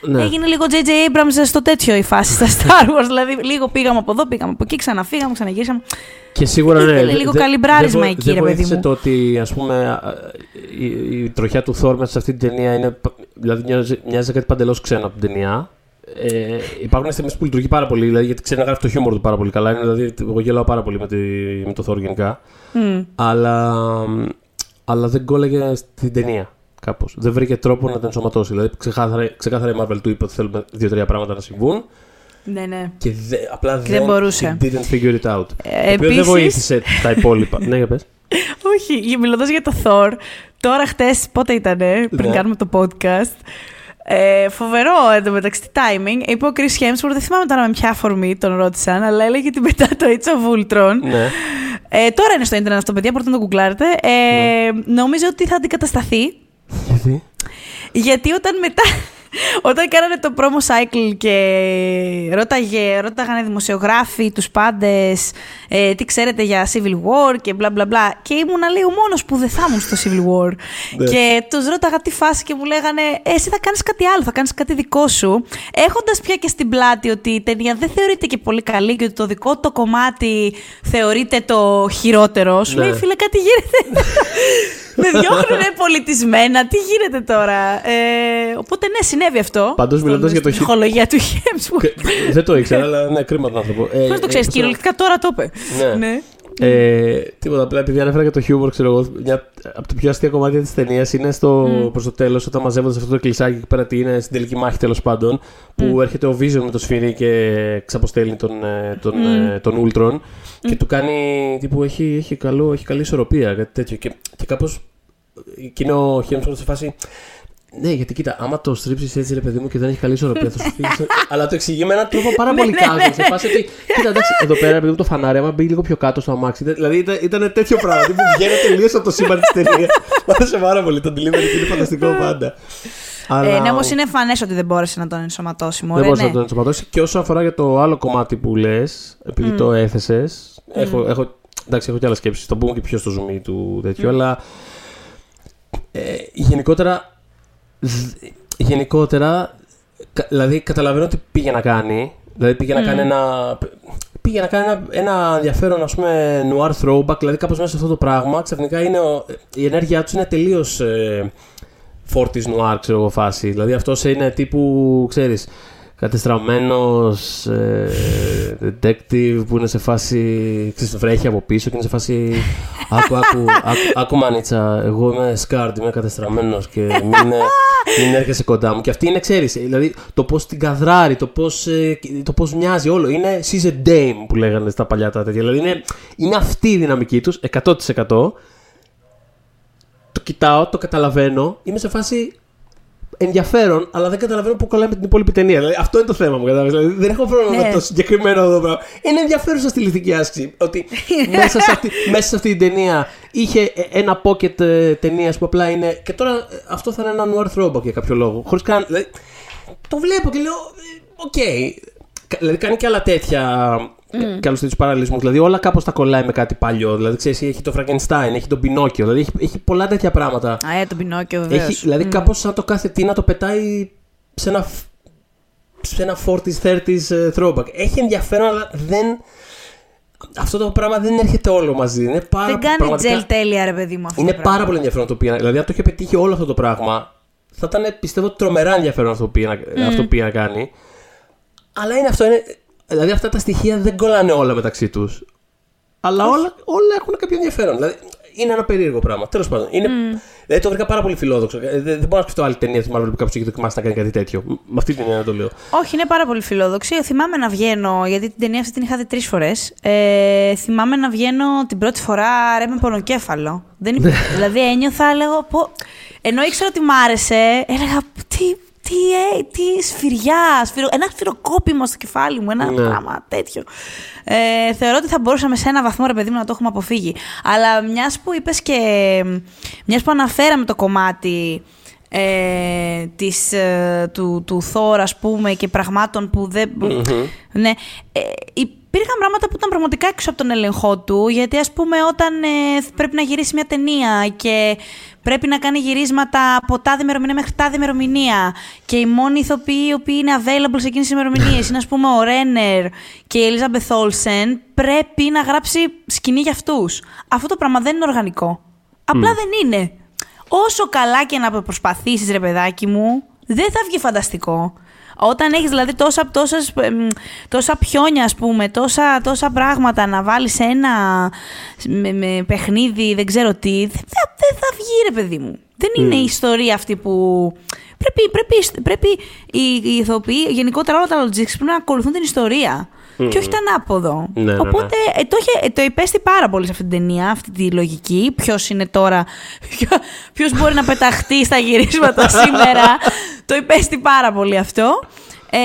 Ναι. Έγινε λίγο J.J. Abrams στο τέτοιο η φάση στα Star Wars. δηλαδή, λίγο πήγαμε από εδώ, πήγαμε από εκεί, ξαναφύγαμε, ξαναγυρίσαμε. Και σίγουρα ναι. Ήθελε λίγο δε- καλυμπράρισμα δεν βο- εκεί, δεν ρε παιδί βοήθησε μου. το ότι ας πούμε η, η τροχιά του Θόρ μέσα σε αυτή την ταινία είναι. π- Δηλαδή μοιάζει, μοιάζει κάτι παντελώς ξένο από την ταινία. Ε, υπάρχουν στιγμές που λειτουργεί πάρα πολύ, δηλαδή, γιατί ξέρει να γράφει το χιούμορ του πάρα πολύ καλά. Είναι, δηλαδή, εγώ γελάω πάρα πολύ με, τη, με το Θόρ γενικά. Μμ. Αλλά, αλλά δεν κόλλαγε στην ταινία. Κάπως. Δεν βρήκε τρόπο να την ενσωματώσει. Δηλαδή, ξεκάθαρα, ξεκάθαρα η Marvel του είπε ότι θέλουμε δύο-τρία πράγματα να συμβούν. Ναι, ναι. Και δε, απλά Και δεν μπορούσε. she didn't figure it out. Ε, το οποίο δεν επίσης- βοήθησε τα υπόλοιπα. ναι, για πες. Όχι, μιλώντας για το Thor, τώρα χτες, πότε ήταν, πριν Ναι. κάνουμε το podcast. Ε, φοβερό εντωμεταξύ τι timing. Είπε ο Chris Hemsworth, δεν θυμάμαι τώρα με ποια αφορμή τον ρώτησαν, αλλά έλεγε ότι μετά το Age of Ultron. ναι. Ε, τώρα είναι στο Ιντερνετ αυτό, παιδιά, μπορείτε να το γκουγκλάρετε. Ε, Ναι. Νομίζω ότι θα αντικατασταθεί. Γιατί; Γιατί όταν μετά. Όταν κάνανε το promo cycle και ρώταγε, ρώταγανε δημοσιογράφοι τους πάντες ε, τι ξέρετε για Civil War και μπλα μπλα μπλα και ήμουν λέει ο μόνος που δεν θα ήμουν στο Civil War Ναι. και τους ρώταγα τι φάση και μου λέγανε «Ε, εσύ θα κάνεις κάτι άλλο, θα κάνεις κάτι δικό σου έχοντας πια και στην πλάτη ότι η ταινία δεν θεωρείται και πολύ καλή και ότι το δικό το κομμάτι θεωρείται το χειρότερο σου Ναι. λέει φίλε κάτι γίνεται με διώχνουνε πολιτισμένα. Τι γίνεται τώρα; Ε, οπότε ναι, συνέβη αυτό. Πάντως, Στον- μιλώντας για το στην χι- ψυχολογία του Χέμσworth. Και- δεν το ήξερα, αλλά ναι, κρίμα τον άνθρωπο. Ε, Πώς το ε, ξέρει, πώς κυριολεκτικά τώρα το είπε. Ναι. Ε, τίποτα, απλά επειδή ανέφερα και το χιούμορ, ξέρω εγώ, μια από τα πιο αστεία κομμάτια της ταινίας είναι στο, προς το τέλος, όταν μαζεύονται σε αυτό το κλεισάκι εκεί πέρα, τι είναι στην τελική μάχη τέλος πάντων, που έρχεται ο Vision με το σφυρί και ξαποστέλνει τον, ε, τον, ε, τον Ultron και του κάνει τύπου έχει, έχει, καλό, έχει καλή ισορροπία, κάτι τέτοιο. Και, και κάπως εκείνο ο Χέμσον σε φάση. Ναι, γιατί κοίτα, άμα το στρίψεις έτσι, ρε παιδί μου, και δεν έχει καλή ισορροπία, θα σου φύγει. Αλλά το εξηγεί με έναν τρόπο πάρα πολύ Ναι, ναι, casual. Σε φάση ότι. Κοίτα, εντάξει, εδώ πέρα, επειδή το φανάρι, άμα μπει λίγο πιο κάτω στο αμάξι. ήταν- Δηλαδή ήταν, ήταν τέτοιο πράγμα. που βγαίνει τελείως από το σύμπαν της ταινίας. Μ' άρεσε πάρα πολύ. Το delivery και είναι φανταστικό πάντα. Αλλά Ε, ναι, όμως είναι εμφανέ ότι δεν μπόρεσε να τον ενσωματώσει. δεν Μωρέ, μπορούσα ναι. να τον ενσωματώσει. Και όσο αφορά για το άλλο κομμάτι που λες, επειδή το έθεσες. Έχω, έχω, εντάξει, έχω και άλλε σκέψεις. Θα πούμε και πιο στο zoom του τέτοιου. Αλλά ε, γενικότερα. Δ- Γενικότερα, κα- δηλαδή καταλαβαίνω τι πήγε να κάνει. Δηλαδή πήγε να κάνει ένα. Πήγε να κάνει ένα, ένα ενδιαφέρον ας πούμε noir throwback, δηλαδή κάπως μέσα σε αυτό το πράγμα ξαφνικά είναι ο- η ενέργειά τους είναι τελείως ε, φόρτις noir ξέρω εγώ φάση. Δηλαδή αυτός είναι τύπου, ξέρεις, κατεστραμμένος ε, detective που είναι σε φάση, ξέρεις, βρέχει από πίσω και είναι σε φάση άκου, άκου, άκου, άκου μανίτσα, εγώ είμαι σκάρτ, είμαι κατεστραμμένος και μην, μην έρχεσαι κοντά μου. Και αυτή είναι, ξέρεις, δηλαδή το πώς την καδράρει, το πώς, ε, το πώς μοιάζει όλο. Είναι she's a dame που λέγανε στα παλιά τα τέτοια. Δηλαδή είναι, είναι αυτή η δυναμική τους, 100%. Το κοιτάω, το καταλαβαίνω, είμαι σε φάση ενδιαφέρον, αλλά δεν καταλαβαίνω πού κολλάει με την υπόλοιπη ταινία. Δηλαδή, αυτό είναι το θέμα μου. Κατάλαβες. Δηλαδή, δεν έχω πρόβλημα Ναι. με το συγκεκριμένο εδώ πράγμα. Είναι ενδιαφέρουσα στιλιστική άσκηση. Ότι μέσα, σε αυτή, μέσα σε αυτή την ταινία είχε ε, ένα pocket ε, ταινία που απλά είναι. Και τώρα ε, αυτό θα είναι ένα noir throwback για κάποιο λόγο. Χωρίς καν. Δηλαδή, το βλέπω και λέω. ε, Οκ. Κα- Δηλαδή κάνει και άλλα τέτοια. Mm. Και άλλους τέτοιους παραλληλισμούς. Δηλαδή όλα κάπως τα κολλάει με κάτι παλιό. Δηλαδή ξέρεις, έχει το Frankenstein, έχει τον Πινόκιο. Δηλαδή έχει, έχει πολλά τέτοια πράγματα. Α, ε, τον Πινόκιο, βεβαίως. Έχει, δηλαδή κάπως σαν το κάθε τι να το πετάει σε ένα, φ- σε ένα 40s, 30s ε, throwback. Έχει ενδιαφέρον, αλλά δεν. Αυτό το πράγμα δεν έρχεται όλο μαζί. Είναι πάρα, Δεν κάνει πραγματικά- τζελ τέλεια, ρε παιδί μου αυτό. Είναι το πράγμα. πάρα πολύ ενδιαφέρον το πήγα. Δηλαδή, αν το είχε πετύχει όλο αυτό το πράγμα, θα ήταν πιστεύω τρομερά ενδιαφέρον αυτό που πήγε να, αυτό που πήγε να κάνει. Αλλά είναι αυτό. Είναι, δηλαδή, αυτά τα στοιχεία δεν κολλάνε όλα μεταξύ τους. Αλλά όλα, όλα έχουν κάποιο ενδιαφέρον. Δηλαδή, είναι ένα περίεργο πράγμα. Τέλος πάντων. Είναι, δηλαδή, το βρήκα πάρα πολύ φιλόδοξο. Ε, Δεν, δεν μπορώ να σκεφτώ άλλη ταινία της Marvel που κάποιος έχει δοκιμάσει να κάνει κάτι τέτοιο. Με αυτή την έννοια το λέω. Όχι, είναι πάρα πολύ φιλόδοξη. Θυμάμαι να βγαίνω, γιατί την ταινία αυτή την είχα δει τρεις φορές. Ε, θυμάμαι να βγαίνω την πρώτη φορά ρε με πονοκέφαλο. Δεν Ναι. υπήρχε. δηλαδή ένιωθα, λέγω. Πω... Ενώ ήξερα ότι μ' άρεσε, έλεγα. Τι, τι, ε, τι σφυριά, σφυρο... ένα σφυροκόπημα στο κεφάλι μου, ένα Ναι. πράγμα τέτοιο. Ε, θεωρώ ότι θα μπορούσαμε σε ένα βαθμό, ρε παιδί μου, να το έχουμε αποφύγει. Αλλά μιας που είπες και. μιας που αναφέραμε το κομμάτι ε, της, ε, του, του Thor, ας πούμε, και πραγμάτων που δεν... Ναι. Ε, υπήρχαν πράγματα που ήταν πραγματικά έξω από τον έλεγχό του, γιατί ας πούμε όταν ε, πρέπει να γυρίσει μια ταινία και πρέπει να κάνει γυρίσματα από τάδη ημερομηνία μέχρι τάδη ημερομηνία και οι μόνοι ηθοποιοί οι οποίοι είναι available σε εκείνες τις ημερομηνίες είναι ας πούμε ο Ρένερ και η Elizabeth Olsen, πρέπει να γράψει σκηνή για αυτούς. Αυτό το πράγμα δεν είναι οργανικό. Απλά δεν είναι. Όσο καλά και να προσπαθήσεις ρε παιδάκι μου, δεν θα βγει φανταστικό. Όταν έχεις δηλαδή τόσα, τόσες, εμ, τόσα πιόνια, ας πούμε, τόσα, τόσα πράγματα να βάλεις σε ένα με, με παιχνίδι, δεν ξέρω τι, δεν θα, δεν θα βγει ρε παιδί μου. Δεν είναι η ιστορία αυτή που... Πρέπει, πρέπει, πρέπει οι, οι ηθοποιοί, γενικότερα όλα τα logistics, πρέπει να ακολουθούν την ιστορία. Και όχι τα ανάποδο. Ναι, ναι, ναι. Οπότε ε, το, είχε, ε, το υπέστη πάρα πολύ σε αυτή την ταινία, αυτή τη λογική. Ποιος είναι τώρα, ποιος μπορεί να πεταχτεί στα γυρίσματα σήμερα. Το υπέστη πάρα πολύ αυτό. Ε,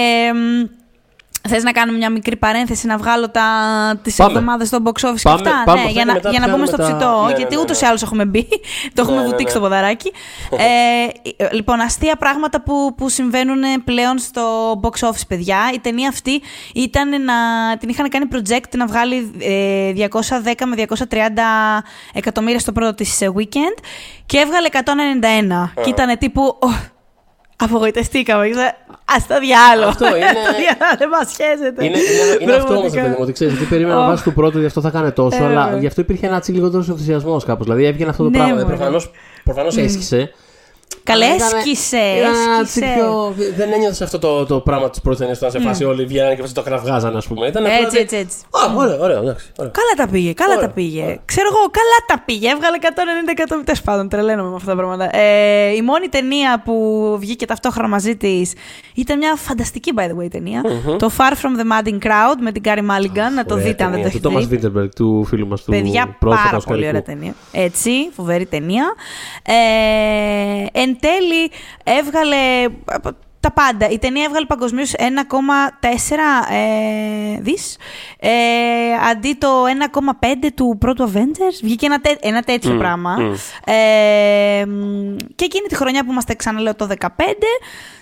Θες να κάνουμε μια μικρή παρένθεση να βγάλω τα τις Πάμε. εβδομάδες στο box office Πάμε, και αυτά; πάμε ναι, αυτό για και να, μετά για να μπούμε πιάνουμε στο τα- ψητό. Ναι, ναι, γιατί ναι, ούτως ναι. ή άλλως έχουμε μπει. το έχουμε Ναι, ναι, βουτήξει ναι. το ποδαράκι. ε, λοιπόν, αστεία πράγματα που, που συμβαίνουν πλέον στο box office, παιδιά. Η ταινία αυτή ήταν να, την είχαν κάνει project να βγάλει ε, 210 με 230 εκατομμύρια στο πρώτο της ε, weekend και έβγαλε 191. Και ήταν τύπου. «Ω, Απογοητευτήκαμε. Α το διάλογο. Αυτό είναι- Το διάλογο, Δεν μας σχέζεται. Είναι, είναι, είναι αυτό όμως, Πραγματικά. παιδί μου. Ότι ξέρεις, ότι περίμενα να Οχ. βάσει του πρώτου, γι' αυτό θα κάνει τόσο. Ε, αλλά βέβαια. γι' αυτό υπήρχε ένα τσικ λιγότερος ενθουσιασμός κάπως. Δηλαδή έβγαινε αυτό το Ναι, πράγμα. μωρέ. Προφανώ προφανώς έσχισε. Καλέ, Αλλά ήταν- έσκησε. ήταν ένα τσικ έσκησε. πιο- Δεν ένιωθε αυτό το, το πράγμα της πρώτης ταινία που ήταν σε φάση όλοι βγαίνανε και το κραυγάζανε, ας πούμε. Ήταν απλά Έτσι, ότι- έτσι, έτσι. Α, ωραία, ωραία, εντάξει. ωραία. Καλά τα πήγε, καλά Ωραία, τα πήγε. ωραία. Ξέρω εγώ, καλά τα πήγε. Έβγαλε 190 εκατομμύρια. Τέλος πάντων, τρελαίνομαι με αυτά τα πράγματα. Ε, η μόνη ταινία που βγήκε ταυτόχρονα μαζί της ήταν μια φανταστική, by the way, ταινία. Το Far from the Madding Crowd με την Κάρι Μάλιγκαν. Να το Ωραία δείτε αν δεν το ταινία. έχετε Του δει. Thomas Vinterberg, του φίλου μας του Παιδιά, πρώτου πάρα Οσκαρικού. πολύ ωραία ταινία. Έτσι, φοβερή ταινία. Ε, εν τέλει, έβγαλε από τα πάντα. Η ταινία έβγαλε παγκοσμίως 1,4 ε, δις. Ε, αντί το 1,5 του πρώτου Avengers. Βγήκε ένα, τέ- ένα τέτοιο πράγμα. Ε, μ, και εκείνη τη χρονιά που είμαστε ξαναλέω το 2015,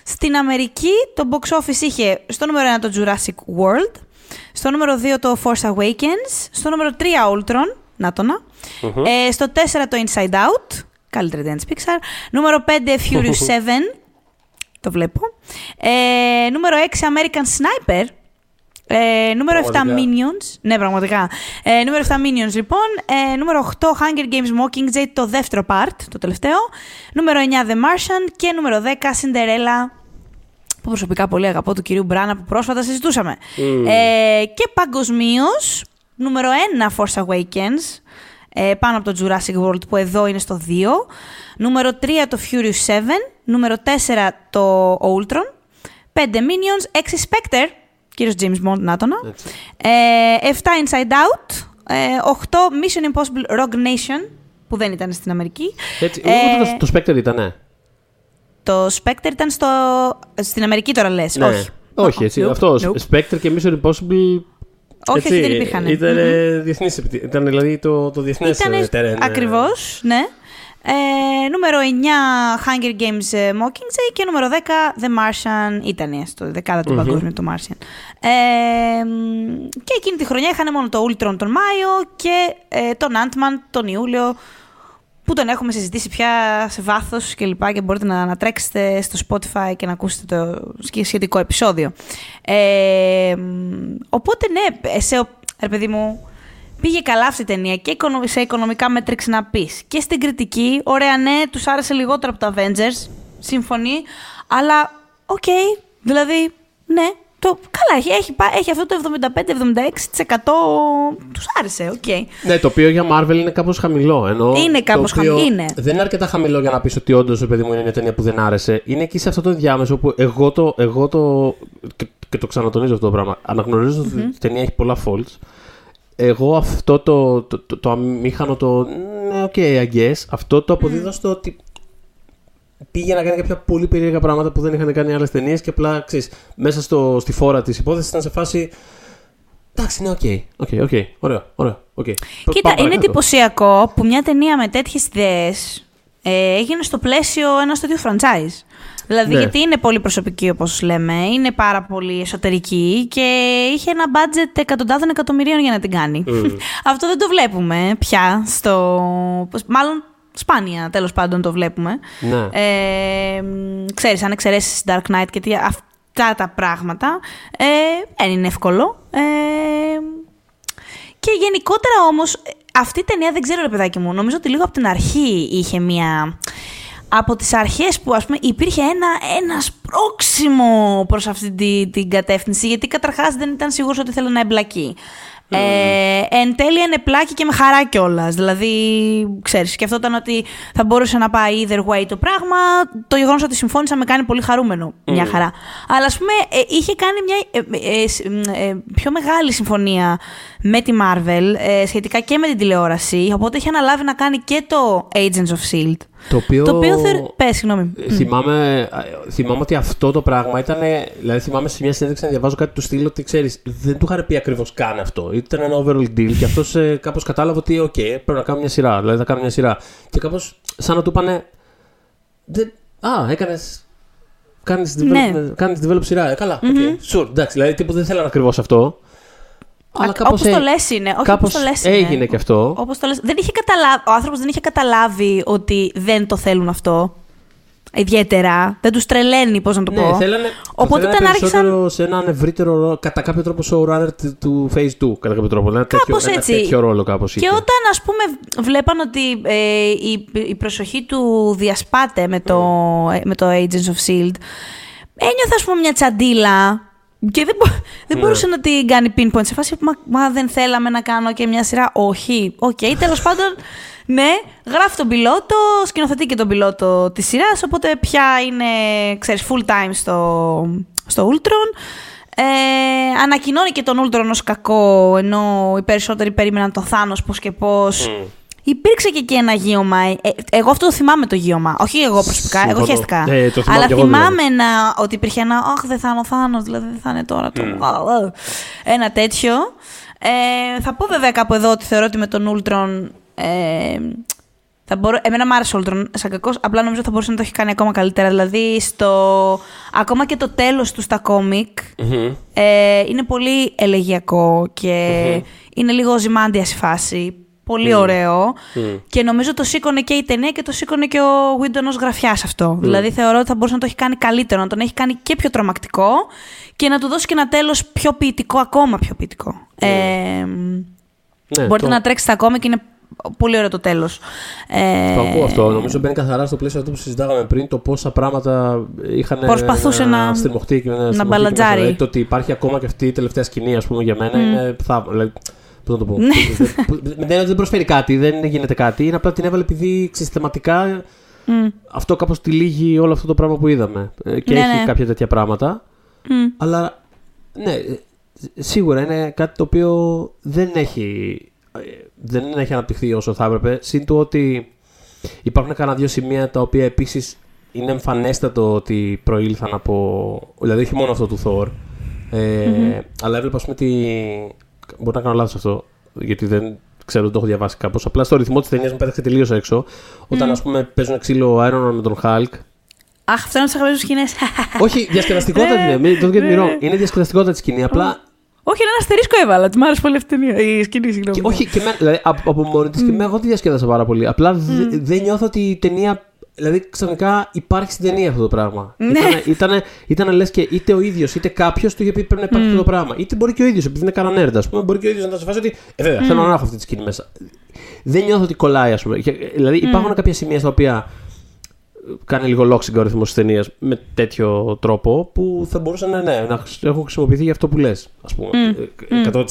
στην Αμερική το box office είχε στο νούμερο 1 το Jurassic World, στο νούμερο 2 το Force Awakens, στο νούμερο 3 Ultron, να το να. Ε, στο 4 το Inside Out, καλύτερη ταινία της Pixar. Νούμερο 5 Furious 7, το βλέπω. Ε, νούμερο 6 American Sniper. Ε, νούμερο 7 Πραγματικά. Minions. Ναι, πραγματικά. Ε, νούμερο 7 Minions, λοιπόν. Ε, νούμερο 8 Hunger Games Mockingjay, το δεύτερο part, το τελευταίο. Νούμερο 9 The Martian. Και νούμερο 10 Cinderella που προσωπικά πολύ αγαπώ, του κυρίου Μπράνα που πρόσφατα συζητούσαμε. Ε, και παγκοσμίως, νούμερο 1 Force Awakens, ε, πάνω από το Jurassic World που εδώ είναι στο 2. Νούμερο 3 το Furious 7. Νούμερο 4 το Ultron. 5 Minions, 6 Spectre, κύριος James Bond, να Ε, 7 Inside Out. Ε, 8 Mission Impossible Rogue Nation, που δεν ήταν στην Αμερική. Έτσι, ε, το, το Spectre ήταν, Το Spectre ήταν στο... στην Αμερική τώρα λες, ναι. όχι. Όχι, έτσι. Αυτός. Spectre και Mission Impossible όχι, όχι, δεν υπήρχαν. Ήταν mm-hmm. Ήταν δηλαδή το, το διεθνές τερέν. Ακριβώς, ναι. Ε, νούμερο 9 Hunger Games ε, Mockingjay και νούμερο 10 The Martian ήταν στο δεκάδα του mm-hmm. παγκόσμιου το Martian. Ε, και εκείνη τη χρονιά είχαν μόνο το Ultron τον Μάιο και ε, τον Ant-Man τον Ιούλιο που τον έχουμε συζητήσει πια σε βάθος και λοιπά και μπορείτε να, να τρέξετε στο Spotify και να ακούσετε το σχετικό επεισόδιο. Ε, οπότε ναι, σε, ρε παιδί μου, πήγε καλά αυτή η ταινία και σε οικονομικά μέτρηξη να πεις. Και στην κριτική, ωραία ναι, τους άρεσε λιγότερο από τα Avengers, συμφωνεί, αλλά οκ, okay, δηλαδή, ναι, το, καλά, έχει, έχει, έχει αυτό το 75-76% τους άρεσε, οκ. Okay. Ναι, το οποίο για Marvel είναι κάπως χαμηλό. Ενώ είναι κάπως χαμηλό. Δεν είναι αρκετά χαμηλό για να πεις ότι όντως, παιδί μου, είναι μια ταινία που δεν άρεσε. Είναι εκεί σε αυτό το διάμεσο που εγώ το. Εγώ το και, και το ξανατονίζω αυτό το πράγμα. Αναγνωρίζω mm-hmm. ότι η ταινία έχει πολλά faults. Εγώ αυτό το, το, το, το αμήχανο το. Ναι, οκ, okay, I guess. Αυτό το αποδίδω mm. στο ότι πήγε να κάνει κάποια πολύ περίεργα πράγματα που δεν είχαν κάνει άλλες ταινίες και απλά ξέρεις, μέσα στο, στη φόρα της υπόθεσης ήταν σε φάση. Εντάξει, ναι, οκ. Okay, okay, okay, ωραίο, ωραίο. Okay. Κοίτα, είναι εντυπωσιακό που μια ταινία με τέτοιες ιδέες ε, έγινε στο πλαίσιο ενός τέτοιου franchise. Δηλαδή, ναι. γιατί είναι πολύ προσωπική, όπως λέμε, είναι πάρα πολύ εσωτερική και είχε ένα budget εκατοντάδων εκατομμυρίων για να την κάνει. Mm. Αυτό δεν το βλέπουμε πια στο. Μάλλον σπάνια τέλος πάντων το βλέπουμε. Ναι. Ε, ξέρεις, αν εξαιρέσεις Dark Knight και τι, αυτά τα πράγματα, ε, δεν είναι εύκολο. Ε, και γενικότερα όμως, αυτή η ταινία δεν ξέρω ρε παιδάκι μου, νομίζω ότι λίγο από την αρχή είχε μία... Από τις αρχές που ας πούμε υπήρχε ένα, ένας σπρώξιμο προς αυτή την, την κατεύθυνση, γιατί καταρχάς δεν ήταν σίγουρος ότι ήθελε να εμπλακεί. Ε, εν τέλει είναι πλάκι και με χαρά κιόλας. Δηλαδή, ξέρεις, σκεφτόταν ότι θα μπορούσε να πάει either way το πράγμα. Το γεγονός ότι συμφώνησα με κάνει πολύ χαρούμενο. Μια χαρά. Αλλά ας πούμε, ε, είχε κάνει μια ε, ε, πιο μεγάλη συμφωνία με τη Marvel σχετικά και με την τηλεόραση. Οπότε είχε αναλάβει να κάνει και το Agents of Shield. Το οποίο. Το οποίο Πες, συγγνώμη. Θυμάμαι, θυμάμαι ότι αυτό το πράγμα ήταν. Δηλαδή, θυμάμαι σε μια συνέντευξη να διαβάζω κάτι του στυλ ότι ξέρεις, δεν του είχαν πει ακριβώς καν αυτό. Ήταν ένα overall deal και αυτός ε, κάπως κατάλαβε ότι, OK, πρέπει να κάνω μια σειρά. Δηλαδή, θα κάνω μια σειρά. Και κάπως σαν να του είπανε. Δεν... Α, έκανε. Κάνεις develop, ναι. κάνεις develop σειρά. Ε, καλά, mm-hmm. sure, εντάξει. Δηλαδή, τίποτα δεν θέλανε ακριβώς αυτό. Αλλά κάπως όπως το λες είναι. Όχι κάπως το λες είναι. έγινε και αυτό. Όπως το λες. Δεν είχε καταλάβει, ο άνθρωπος δεν είχε καταλάβει ότι δεν το θέλουν αυτό. Ιδιαίτερα. Δεν τους τρελαίνει, πώς να το ναι, πω. Θέλανε, Οπότε όταν άρχισαν. σε έναν ευρύτερο κατά κάποιο τρόπο showrunner του Phase 2. Κατά κάποιο τρόπο. Ένα, τέτοιο, ένα τέτοιο ρόλο κάπως. Και όταν ας πούμε βλέπαν ότι ε, η, η προσοχή του διασπάται με το, mm. με το Agents of Shield, ένιωθα ας πούμε μια τσαντίλα και δεν, δεν ναι. μπορούσε να την κάνει pinpoint σε φάση μα, μα δεν θέλαμε να κάνω και μια σειρά. Όχι. Οκ, okay, τέλος πάντων, ναι, γράφει τον πιλότο, σκηνοθετεί και τον πιλότο της σειράς. Οπότε πια είναι, ξέρεις, full time στο, στο Ultron. Ε, ανακοινώνει και τον Ultron ως κακό, ενώ οι περισσότεροι περίμεναν το Θάνος πώς και πώς. Υπήρξε και εκεί ένα γύωμα. Ε, εγώ αυτό το θυμάμαι το γύωμα. Όχι εγώ προσωπικά, Συμφωνώ. εγώ χαίστηκα. Ε, το Αλλά δηλαδή. θυμάμαι να, ότι υπήρχε ένα. Αχ, δεν θα είναι ο Θάνο, δηλαδή δεν θα είναι τώρα το. Mm. Ένα τέτοιο. Ε, θα πω βέβαια κάπου εδώ ότι θεωρώ ότι με τον Ούλτρον. Ε, θα μπορώ, εμένα μου άρεσε ο Ultron σαν κακός, απλά νομίζω θα μπορούσε να το έχει κάνει ακόμα καλύτερα. Δηλαδή, στο, ακόμα και το τέλος του στα κομικ mm-hmm. ε, είναι πολύ ελεγιακό και mm-hmm. είναι λίγο ζημάντια στη φάση πολύ ωραίο. Και νομίζω το σήκωνε και η ταινία και το σήκωνε και ο Βίντον ως γραφιάς αυτό. Δηλαδή θεωρώ ότι θα μπορούσε να το έχει κάνει καλύτερο, να τον έχει κάνει και πιο τρομακτικό και να του δώσει και ένα τέλος πιο ποιητικό, ακόμα πιο ποιητικό. Ε, ναι, μπορείτε να τρέξετε ακόμα και είναι Πολύ ωραίο το τέλος. Ε, το ακούω αυτό. Νομίζω μπαίνει καθαρά στο πλαίσιο αυτό που συζητάγαμε πριν, το πόσα πράγματα είχαν. Προσπαθούσε να, να στριμωχτεί και να, να μπαλατζάρει. Δηλαδή, το ότι υπάρχει ακόμα και αυτή η τελευταία σκηνή, ας πούμε, για μένα mm. είναι. Θα, δηλαδή, Πώ να το πω; Ναι. δεν, δεν προσφέρει κάτι, δεν γίνεται κάτι. Είναι απλά την έβαλε επειδή συστηματικά mm. αυτό κάπως τυλίγει όλο αυτό το πράγμα που είδαμε. Ε, και Ναι, έχει ναι. κάποια τέτοια πράγματα. Mm. Αλλά ναι, σίγουρα είναι κάτι το οποίο δεν έχει, δεν έχει αναπτυχθεί όσο θα έπρεπε. Συν του ότι υπάρχουν κανένα δύο σημεία τα οποία επίσης είναι εμφανέστατο ότι προήλθαν από. Δηλαδή, όχι μόνο αυτό του Thor. Ε, Mm-hmm. Αλλά έβλεπα, ας πούμε, ότι. Μπορεί να κάνω λάθος αυτό, γιατί δεν ξέρω, δεν το έχω διαβάσει κάπως. Απλά στο ρυθμό της ταινίας μου πέταξε τελείως έξω. Όταν, Mm. ας πούμε, παίζουν ξύλο Iron Man με τον Hulk. Αχ, αυτό είναι από τι αγαπημένε σκηνές. όχι, διασκεδαστικότητα Ναι, είναι. Μην το get me ναι. wrong. Είναι διασκεδαστικότητα τη σκηνή. Απλά Όχι, ένα αστερίσκο έβαλα. Τη μ' άρεσε πολύ αυτή η ταινία. Η σκηνή, συγγνώμη. Και, όχι, και με, δηλαδή, από, από μόνη της και εμένα εγώ τη διασκέδασα πάρα πολύ. Απλά δε- δεν νιώθω ότι η ταινία. Δηλαδή ξαφνικά υπάρχει στην ταινία αυτό το πράγμα. Ναι. Ήτανε, ήτανε, ήτανε λες και είτε ο ίδιος είτε κάποιος του είχε πει πρέπει να υπάρχει αυτό το πράγμα. Είτε μπορεί και ο ίδιος, επειδή είναι κανένα νέρντα, ας πούμε, μπορεί και ο ίδιος να τα σε φάσει ότι. Ε, βέβαια, θέλω να έχω αυτή τη σκηνή μέσα. Δεν νιώθω ότι κολλάει, ας πούμε. Και, Δηλαδή υπάρχουν κάποια σημεία στα οποία κάνει λίγο λόξιγκα ο ρυθμός της ταινίας με τέτοιο τρόπο που θα μπορούσαν ναι, ναι, να χρησ- έχουν χρησιμοποιηθεί για αυτό που λες, ας πούμε. Ε, 100%.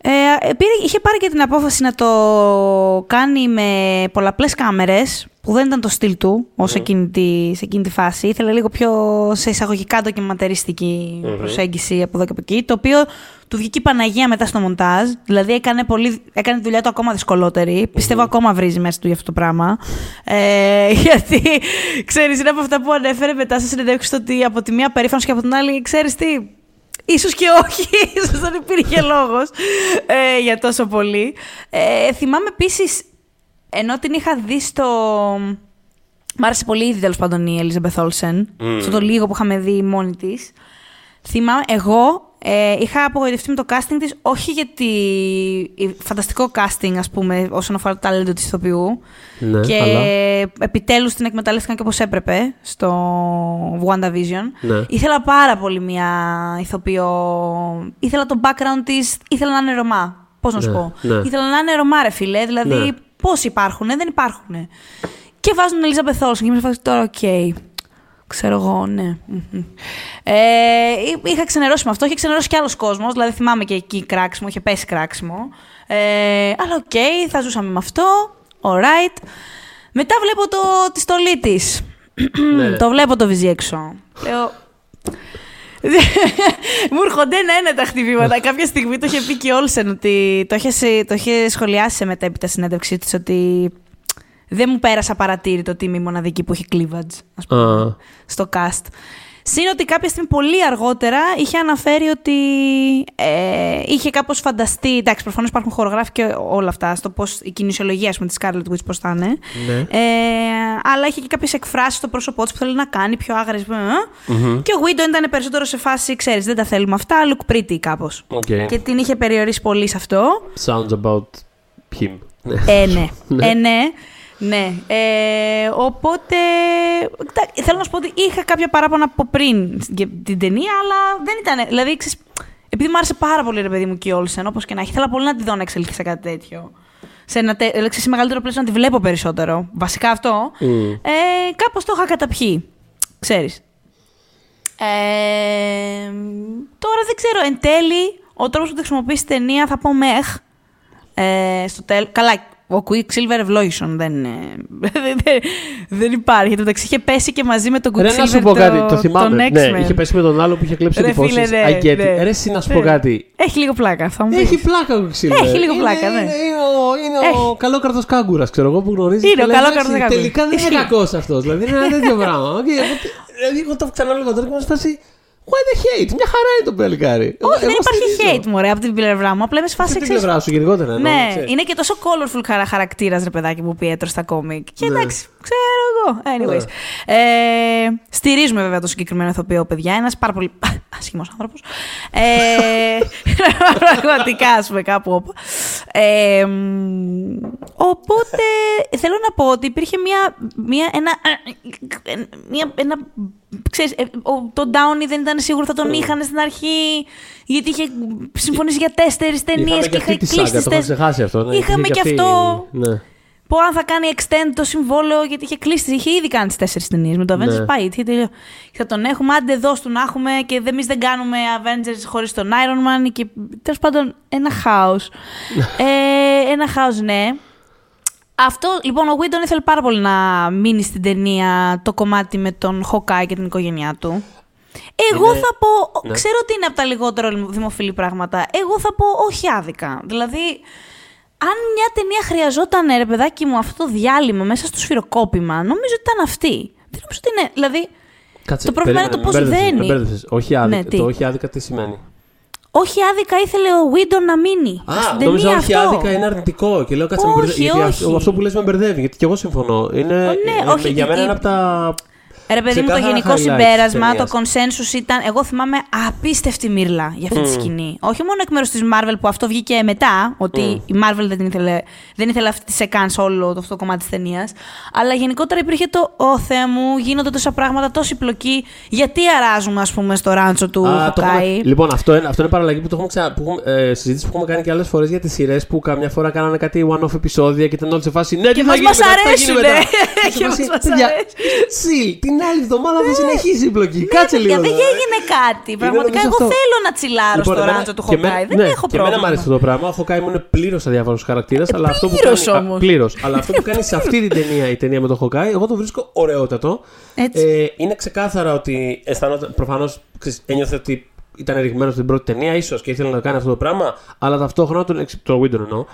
Ε, πήρε, είχε πάρει και την απόφαση να το κάνει με πολλαπλές κάμερες, που δεν ήταν το στυλ του ως εκείνη τη, σε εκείνη τη φάση. Ήθελε λίγο πιο σε εισαγωγικά ντοκιματεριστική προσέγγιση από εδώ και από εκεί, το οποίο του βγήκε η Παναγία μετά στο μοντάζ. Δηλαδή έκανε, πολύ, έκανε τη δουλειά του ακόμα δυσκολότερη. Πιστεύω ακόμα βρίζει μέσα του για αυτό το πράγμα. Ε, γιατί, ξέρεις, είναι από αυτά που ανέφερε μετά σε συνεντεύξεις ότι από τη μία περήφανος και από την άλλη, ξέρεις τι, Ίσως και όχι, ίσως δεν υπήρχε λόγος ε, για τόσο πολύ. Ε, θυμάμαι επίσης, ενώ την είχα δει στο... Μ' άρεσε πολύ ήδη τέλος πάντων η Elizabeth Olsen, στο το λίγο που είχαμε δει μόνη της. Θυμάμαι, εγώ ε, είχα απογοητευτεί με το casting της, όχι γιατί η- φανταστικό casting, ας πούμε, όσον αφορά το ταλέντο της ηθοποιού. Ναι, και αλλά- επιτέλους την εκμεταλλεύτηκαν και όπως έπρεπε στο WandaVision. Ναι. Ήθελα πάρα πολύ μια ηθοποιό. Ήθελα το background της, ήθελα να είναι Ρωμά. Πώς να σου Ναι, πω; ναι. Ήθελα να είναι Ρωμά, ρε φίλε. Δηλαδή, Ναι. πώς υπάρχουνε, δεν υπάρχουνε. Και βάζουν την Elizabeth Olsen και είμαι σε φάση τώρα, οκ. Ξέρω εγώ, ναι. Μμμ. Ε, είχα ξενερώσει με αυτό, είχε ξενερώσει κι άλλος κόσμος. Δηλαδή, θυμάμαι και εκεί κράξιμο, είχε πέσει κράξιμο. Ε, αλλά οκ, θα ζούσαμε με αυτό. Alright. Μετά βλέπω το, τη στολή της. Ναι. το βλέπω το βυζί έξω. Λέω. Μου έρχονται ένα-ένα τα χτυπήματα. Κάποια στιγμή το είχε πει και η Όλσεν ότι το είχε, σε- το είχε σχολιάσει σε μετέπειτα συνέντευξή της ότι δεν μου πέρασε απαρατήρητο ότι είμαι η μοναδική που έχει cleavage, ας πούμε, Α. στο cast. Συν ότι κάποια στιγμή πολύ αργότερα είχε αναφέρει ότι ε, είχε κάπως φανταστεί. Εντάξει, προφανώς υπάρχουν χορογράφοι και όλα αυτά, στο πώς η κινησιολογία ας πούμε, της Scarlet Witch πώς θα είναι. Ναι. Ε, αλλά είχε και κάποιες εκφράσεις στο πρόσωπό της που θέλει να κάνει πιο άγριες. Και ο Whedon ήταν περισσότερο σε φάση, ξέρεις, δεν τα θέλουμε αυτά, look pretty κάπως. Οκ. Και την είχε περιορίσει πολύ σε αυτό. Sounds about him. Ναι. Ε, ναι. Ναι. ε, ναι. Ναι. Ε, οπότε. εντάξει, Θέλω να σου πω ότι είχα κάποια παράπονα από πριν για την ταινία, αλλά δεν ήταν. Δηλαδή, ξέρεις, επειδή μου άρεσε πάρα πολύ ρε παιδί μου και η Όλσεν, όπως και να έχει, ήθελα πολύ να τη δω να εξελιχθεί σε κάτι τέτοιο. Σε ένα τε, δηλαδή, ξέρεις, σε μεγαλύτερο πλαίσιο να τη βλέπω περισσότερο. Βασικά αυτό. Μμ. Ε, κάπως το είχα καταπιεί. Ξέρεις. Ε, τώρα δεν ξέρω. Εν τέλει, ο τρόπος που το χρησιμοποιήσει η ταινία θα πω μεχ. Ε, στο τέλ, καλά, ο Quicksilver Evolution δεν, είναι- δεν, δεν υπάρχει. Εν τω μεταξύ είχε πέσει και μαζί με τον Quicksilver Ρε, να σου πω κάτι, το τον θυμάμαι. X-Men. Ναι, είχε πέσει με τον άλλο που είχε κλέψει Ρε, εντυπώσεις. φίλε, ναι, I get it. ναι. Ρε, εσύ να σου πω Ναι. κάτι. Έχει λίγο πλάκα αυτό. μου Έχει πεις. πλάκα ο Quicksilver. Έχει λίγο Είναι- πλάκα, ναι. Είναι, είναι ο, είναι ο καλόκαρτος κάγκουρας, ξέρω εγώ, που γνωρίζεις. Είναι και ο λέει, καλόκαρτος «Εντάξει, κάγκουρας». Τελικά δεν είναι Ισχύει. κακός αυτός. Δηλαδή είναι ένα τέτοιο πράγμα. Οκ, οπότε, Δηλαδή, εγώ το ξαναλέγω τώρα και μου στάσει. Why the hate? Μια χαρά είναι το παλικάρι. Όχι, δεν Εγώ υπάρχει στηρίζω. hate, μωρέ, από την πλευρά μου. Απλά είμαι σε φάση Από την ξέρεις, πλευρά σου γενικότερα. εννοώ, Ναι, ξέρεις. είναι και τόσο colorful χαρα- χαρακτήρας ρε παιδάκι μου Πιέτρο στα κόμικ. Και Ναι. εντάξει, ξέρω εγώ. Anyways. Ε, στηρίζουμε βέβαια το συγκεκριμένο ηθοποιό, παιδιά. Ένας πάρα πολύ άσχημος άνθρωπος. Ε, πραγματικά, ας πούμε, κάπου όπου. Ε, μ, οπότε θέλω να πω ότι υπήρχε μια, μια, ένα, μια, ένα, ξέρεις, ε, ο, το Downey δεν ήταν σίγουρο θα τον είχαν στην αρχή γιατί είχε συμφωνήσει για τέσσερις ταινίες Είχαμε και και αυτή είχε τη κλείσει σάγκα, τις το είχα τέσσερις. ξεχάσει αυτό. ναι, Είχαμε είχε και αυτή- αυτό. Ναι. Πω αν θα κάνει extend το συμβόλαιο, γιατί είχε κλείσει, είχε ήδη κάνει τις τέσσερις ταινίες. Με το Avengers Ναι. πάει. είχε τελειώ- Θα τον έχουμε, άντε εδώ του να έχουμε και εμείς δεν κάνουμε Avengers χωρίς τον Iron Man. Και τέλος πάντων, ένα χάος. ε, ένα χάος, ναι. Αυτό, λοιπόν, ο Whedon ήθελε πάρα πολύ να μείνει στην ταινία το κομμάτι με τον Hawkeye και την οικογένειά του. Εγώ Είναι- θα πω, Ναι. ξέρω ότι είναι από τα λιγότερο δημοφιλή πράγματα. Εγώ θα πω όχι άδικα. Δηλαδή, αν μια ταινία χρειαζόταν, ρε παιδάκι μου, αυτό το διάλειμμα μέσα στο σφυροκόπημα, νομίζω ότι ήταν αυτή. Δεν νομίζω ότι είναι. Δηλαδή, Κάτσε, Το πρόβλημα είναι περίμενε, το πώς με μπέρδεψες, δένει. με μπέρδεψες. Όχι άδικα. Ναι, τι; το όχι άδικα τι σημαίνει; Όχι άδικα ήθελε ο Βίντον να μείνει. Α, στην νόμιζα ταινία όχι αυτό. άδικα είναι αρνητικό. Και λέω κάτσε με Όχι, μπερδεύει. Γιατί όχι. αυτό, αυτό που λες με μπερδεύει. Γιατί και εγώ συμφωνώ. Είναι, ναι, είναι- όχι, για μένα τι- είναι από τα. Ρε παιδί μου, το ξεκάθαρα γενικό highlights συμπέρασμα, της το consensus ήταν. Εγώ θυμάμαι απίστευτη μύρλα για αυτή τη σκηνή. Όχι μόνο εκ μέρους της Marvel που αυτό βγήκε μετά, ότι η Marvel δεν την ήθελε, δεν ήθελε αυτή τη σεκάν σε όλο το, αυτό το κομμάτι της ταινίας. Αλλά γενικότερα υπήρχε το Ω Θεέ μου, γίνονται τόσα πράγματα, τόση πλοκή. Γιατί αράζουμε, ας πούμε, στο ράντσο του Α, το έχουμε- Χοκάη. Λοιπόν, αυτό είναι, αυτό είναι παραλλαγή που το έχουμε ξα... που έχουμε, ε, συζήτηση που έχουμε κάνει και άλλες φορές για τις σειρές που καμιά φορά κάνανε κάτι one-off επεισόδια και ήταν όλοι σε φάση. Ναι, τι Και θα μας γίνει μας μετά, τι θα γίνει αρέσουνε. μετά». Και σε Και φάση, μας μας «Παιδιά, αρέσουν». Chill, την άλλη εβδομάδα θα συνεχίσει η πλοκή. Κάτσε Ναι, λίγο. παιδιά, δεν τώρα. έγινε κάτι. Πραγματικά, νομίζω εγώ αυτό. θέλω να τσιλάρω Λοιπόν, στο εμένα- ράντσο του και εμένα- Χοκάη. Δεν ναι, έχω Και εμένα πρόβλημα. μου αρέσει αυτό το πράγμα. Ο Χοκάη μου είναι πλήρως αδιάφορος χαρακτήρας. αλλά αυτό που πλήρως κάνει. όμως. Πλήρως. αλλά αυτό που κάνει σε αυτή την ταινία, η ταινία με τον Χοκάη, εγώ το βρίσκω ωραιότατο. Έτσι. Ε, είναι ξεκάθαρα ότι αισθάνονταν. Προφανώς ένιωθε ότι ήταν ρηγμένος στην πρώτη ταινία, ίσως και ήθελε να κάνει αυτό το πράγμα, αλλά ταυτόχρονα τον. εξ- Το Widow εννοώ.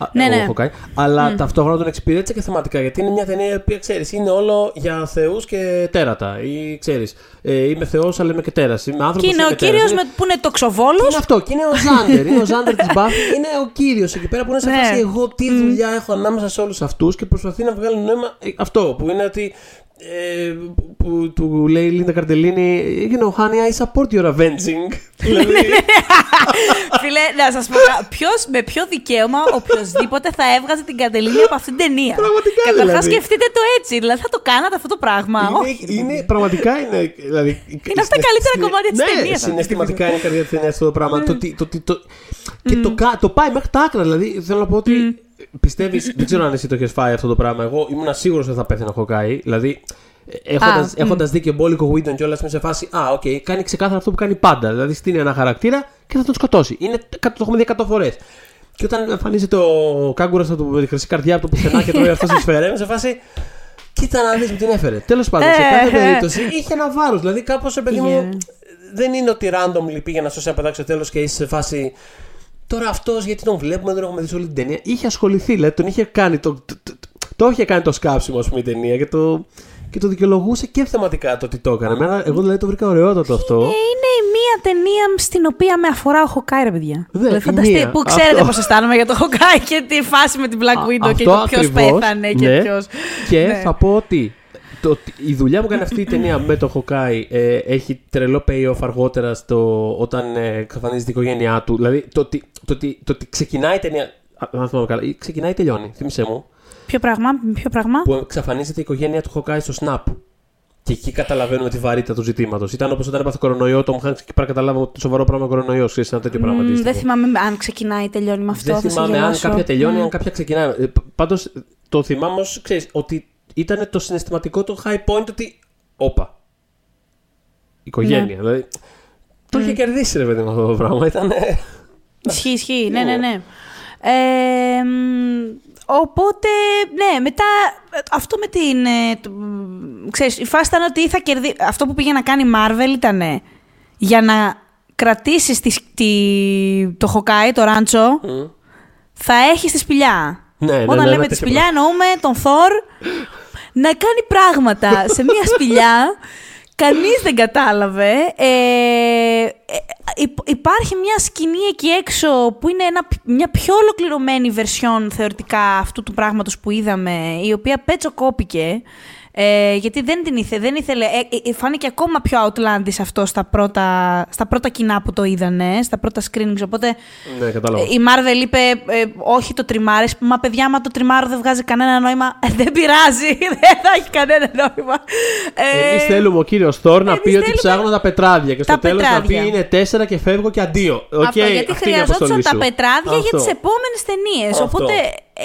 Α, Ναι, ο ναι. Hawkeye, αλλά ταυτόχρονα τον εξυπηρέτησε και θεματικά. Γιατί είναι μια ταινία η οποία ξέρεις, είναι όλο για θεούς και τέρατα. Ή ξέρεις, ε, είμαι θεός, αλλά είμαι και τέρας. Είμαι άνθρωπος. Και είναι ο κύριος που είναι τοξοβόλος. Είναι αυτό. Και είναι ο Ζάντερ. Είναι ο Ζάντερ της Buffy. Είναι ο κύριος εκεί πέρα που είναι σε Ναι. φάση εγώ τι δουλειά έχω ανάμεσα σε όλους αυτούς και προσπαθεί να βγάλει νόημα. ε, Αυτό που είναι ότι. Ε, που, που του λέει η Λίντα Καρτελίνη, you know, honey, I support your avenging. δηλαδή, Φίλε, να σας πω κα- ποιος, με ποιο δικαίωμα οποιοδήποτε θα έβγαζε την Κατελίνη από αυτήν την ταινία. Πραγματικά, Καταρχάς, δηλαδή. σκεφτείτε το έτσι. Δηλαδή, θα το κάνατε αυτό το πράγμα. Όχι. είναι, είναι, πραγματικά είναι. Δηλαδή, Είναι από τα καλύτερα κομμάτια της ναι, ταινίας αυτή τη συναισθηματικά είναι η καρδιά τη ταινία αυτό το πράγμα. το, ότι- το, ότι- το, και το, κα- το πάει μέχρι τα άκρα. Δηλαδή, θέλω να πω ότι πιστεύεις. δεν ξέρω αν εσύ το έχεις φάει αυτό το πράγμα. Εγώ ήμουν σίγουρος ότι θα πέθανε ο Hawkeye. Δηλαδή, έχοντα Α, έχοντας δει και μπόλικο Whedon και όλα είμαι σε φάση. Α, οκ, κάνει ξεκάθαρα αυτό που κάνει πάντα. Δηλαδή, στήνει ένα χαρακτήρα και θα τον σκοτώσει. Είναι, το έχουμε δει 100 φορές. Και όταν εμφανίζεται ο κάγκουρας με τη χρυσή καρδιά από το πουθενά και τρώει αυτός στη σφαίρα, είμαι σε φάση. Κοίτα να δεις μου την έφερε. Τέλος πάντων, σε Ε, κάθε ε. περίπτωση είχε ένα βάρος. Δηλαδή, κάπως παιδί μου. Είχε. Δεν είναι ότι random λείπει για να σώσει ένα παιδάκι στο τέλος και είσαι σε φάση. Τώρα αυτός γιατί τον βλέπουμε, δεν έχουμε δει σε όλη την ταινία. Είχε ασχοληθεί, δηλαδή τον είχε κάνει. Το, το, το, το είχε κάνει το σκάψιμο, ας πούμε, η ταινία και το, και το δικαιολογούσε και θεματικά το ότι το έκανε. Εμένα, εγώ δηλαδή το βρήκα ωραιότατο αυτό. Ε, είναι η μία ταινία στην οποία με αφορά ο Χοκάι, ρε παιδιά. Ναι, δηλαδή, η φανταστείτε, μία. που ξέρετε Αυτό. πώς αισθάνομαι για το Χοκάι και τη φάση με την Black Α, Widow και αυτό το ποιος ακριβώς, πέθανε και ναι. ποιο. Και Ναι. θα πω ότι το, ότι η δουλειά που κάνει αυτή η ταινία με το Χοκάι ε, έχει τρελό payoff αργότερα στο, όταν ε, εξαφανίζεται η οικογένειά του. Δηλαδή το ότι, το ότι, το ότι ξεκινάει η ταινία. α, Αν θυμάμαι καλά, ή ξεκινάει ή τελειώνει, θύμισε μου. Ποιο πράγμα, ποιο πράγμα; Που εξαφανίζεται η οικογένεια του Χοκάι στο Snap. Και εκεί καταλαβαίνουμε τη βαρύτητα του ζητήματος. Ήταν όπως όταν έπαθε κορονοϊό, το Χάνξ και πέρα καταλάβαμε ότι το σοβαρό πράγμα κορονοϊό. Ξέρεις ένα τέτοιο πράγμα. Μμ, αντίστοιχο. δεν θυμάμαι αν ξεκινάει ή τελειώνει με αυτό. Δεν θα σε θυμάμαι αν γελάσω. κάποια τελειώνει, Μμ. αν κάποια ξεκινάει. Πάντως το θυμάμαι ως, ξέρεις, ότι ήταν το συναισθηματικό το high point ότι. Όπα. Οικογένεια. Ναι. Δηλαδή, το είχε κερδίσει ρε παιδί μου αυτό το πράγμα. Ήταν. Ισχύει, ισχύει. Ναι, ναι, ναι. Ε, μ, οπότε, ναι, μετά ε, αυτό με την. ε, το- μ, ξέρεις, η φάση ήταν ότι θα κερδί... Αυτό που πήγε να κάνει η Marvel ήταν για να κρατήσει τη, τη- το Χοκάι, το ράντσο, θα έχει τη σπηλιά. Ναι, ναι, Όταν ναι, λέμε ναι, τη τέτοιο σπηλιά, εννοούμε τον Θόρ να κάνει πράγματα σε μια σπηλιά. Κανείς δεν κατάλαβε. Ε, ε, υ- υπάρχει μια σκηνή εκεί έξω που είναι ένα, μια πιο ολοκληρωμένη version θεωρητικά αυτού του πράγματος που είδαμε, η οποία πετσοκόπηκε. Ε, γιατί δεν την ήθελε. Δεν ήθελε ε, ε, φάνηκε ακόμα πιο outlandish αυτό στα πρώτα, στα πρώτα κοινά που το είδανε, στα πρώτα screenings. Οπότε Ναι, κατάλαβα. η Marvel είπε ε, όχι το τριμάρεις. Μα παιδιά, μα το τριμάρω δεν βγάζει κανένα νόημα. Ε, δεν πειράζει, δεν θα έχει κανένα νόημα. Ε, Εμείς θέλουμε ο κύριος Θόρ να εμείς πει ότι θέλουμε ψάχνω τα πετράδια και τα στο τέλος να πει πετράδια. είναι τέσσερα και φεύγω και αντίο. Οκ, αυτό, γιατί αυτή είναι η αποστολή χρειαζόντουσαν τα σου. πετράδια για Αυτό. τις επόμενες ταινίες. Αυτό. Οπότε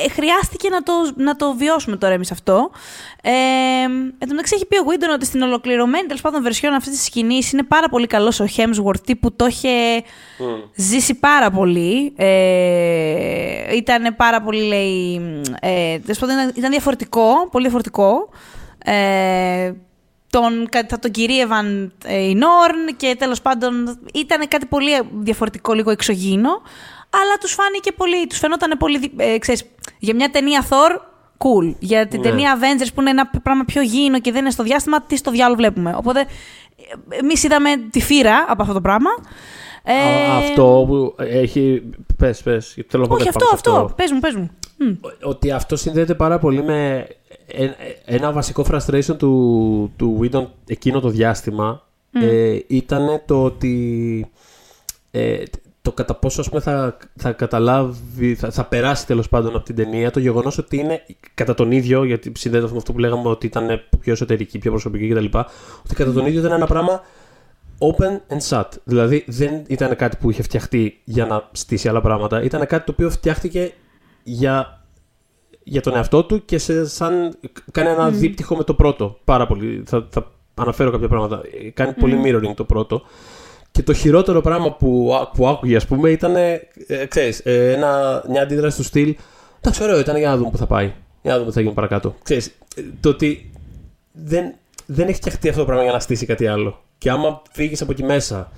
ε, χρειάστηκε να το, να το βιώσουμε τώρα εμείς αυτό. Ε, εν τω μεταξύ έχει πει ο Whedon ότι στην ολοκληρωμένη τέλος πάντων version αυτής της σκηνής είναι πάρα πολύ καλός ο Hemsworth που το είχε ζήσει πάρα πολύ. Ε, ήταν πάρα πολύ, λέει. Ε, τέλος πάντων, ήταν, ήταν διαφορετικό, πολύ διαφορετικό. Ε, τον, κα- θα τον κυρίευαν ε, οι Νόρν και τέλος πάντων ήταν κάτι πολύ διαφορετικό, λίγο εξωγήινο, αλλά τους φάνηκε πολύ, τους φαινόταν πολύ, δι- ε, ξέρεις, για μια ταινία Thor, cool. Για την Ναι. ταινία Avengers που είναι ένα πράγμα πιο γήινο και δεν είναι στο διάστημα, τι στο διάλογο βλέπουμε. Οπότε ε, εμείς είδαμε τη φύρα από αυτό το πράγμα. Ε, Α, Αυτό που έχει. Πες, πες. Θέλω να πω Όχι, κάτι αυτό, πάνω σε αυτό. Πες μου, πες μου. Μμ. Ότι αυτό συνδέεται πάρα πολύ με ε- ένα βασικό frustration του, του Whedon εκείνο το διάστημα ε, ήταν το ότι ε, το κατά πόσο ας πούμε, θα, θα καταλάβει, θα, θα περάσει τέλος πάντων από την ταινία το γεγονός ότι είναι κατά τον ίδιο, γιατί συνδέεται με αυτό που λέγαμε ότι ήταν πιο εσωτερική, πιο προσωπική κτλ. Ότι κατά τον ίδιο ήταν ένα πράγμα open and shut. Δηλαδή δεν ήταν κάτι που είχε φτιαχτεί για να στήσει άλλα πράγματα. Ήταν κάτι το οποίο φτιάχτηκε για, για τον εαυτό του και σε, σαν κάνει ένα δίπτυχο με το πρώτο. Πάρα πολύ. Θα, θα αναφέρω κάποια πράγματα. Ε, Κάνει πολύ mirroring το πρώτο. Και το χειρότερο πράγμα που, ά- που άκουγε, ας πούμε, ήταν. Ε, ξέρεις, ε, ένα, μια αντίδραση του στυλ. Εντάξει, ωραίο ήταν για να δούμε πού θα πάει. Για να δούμε τι θα γίνει παρακάτω. Ξέρεις, ε, το ότι δεν, δεν έχει φτιαχτεί αυτό το πράγμα για να στήσει κάτι άλλο. Και άμα φύγεις από εκεί μέσα,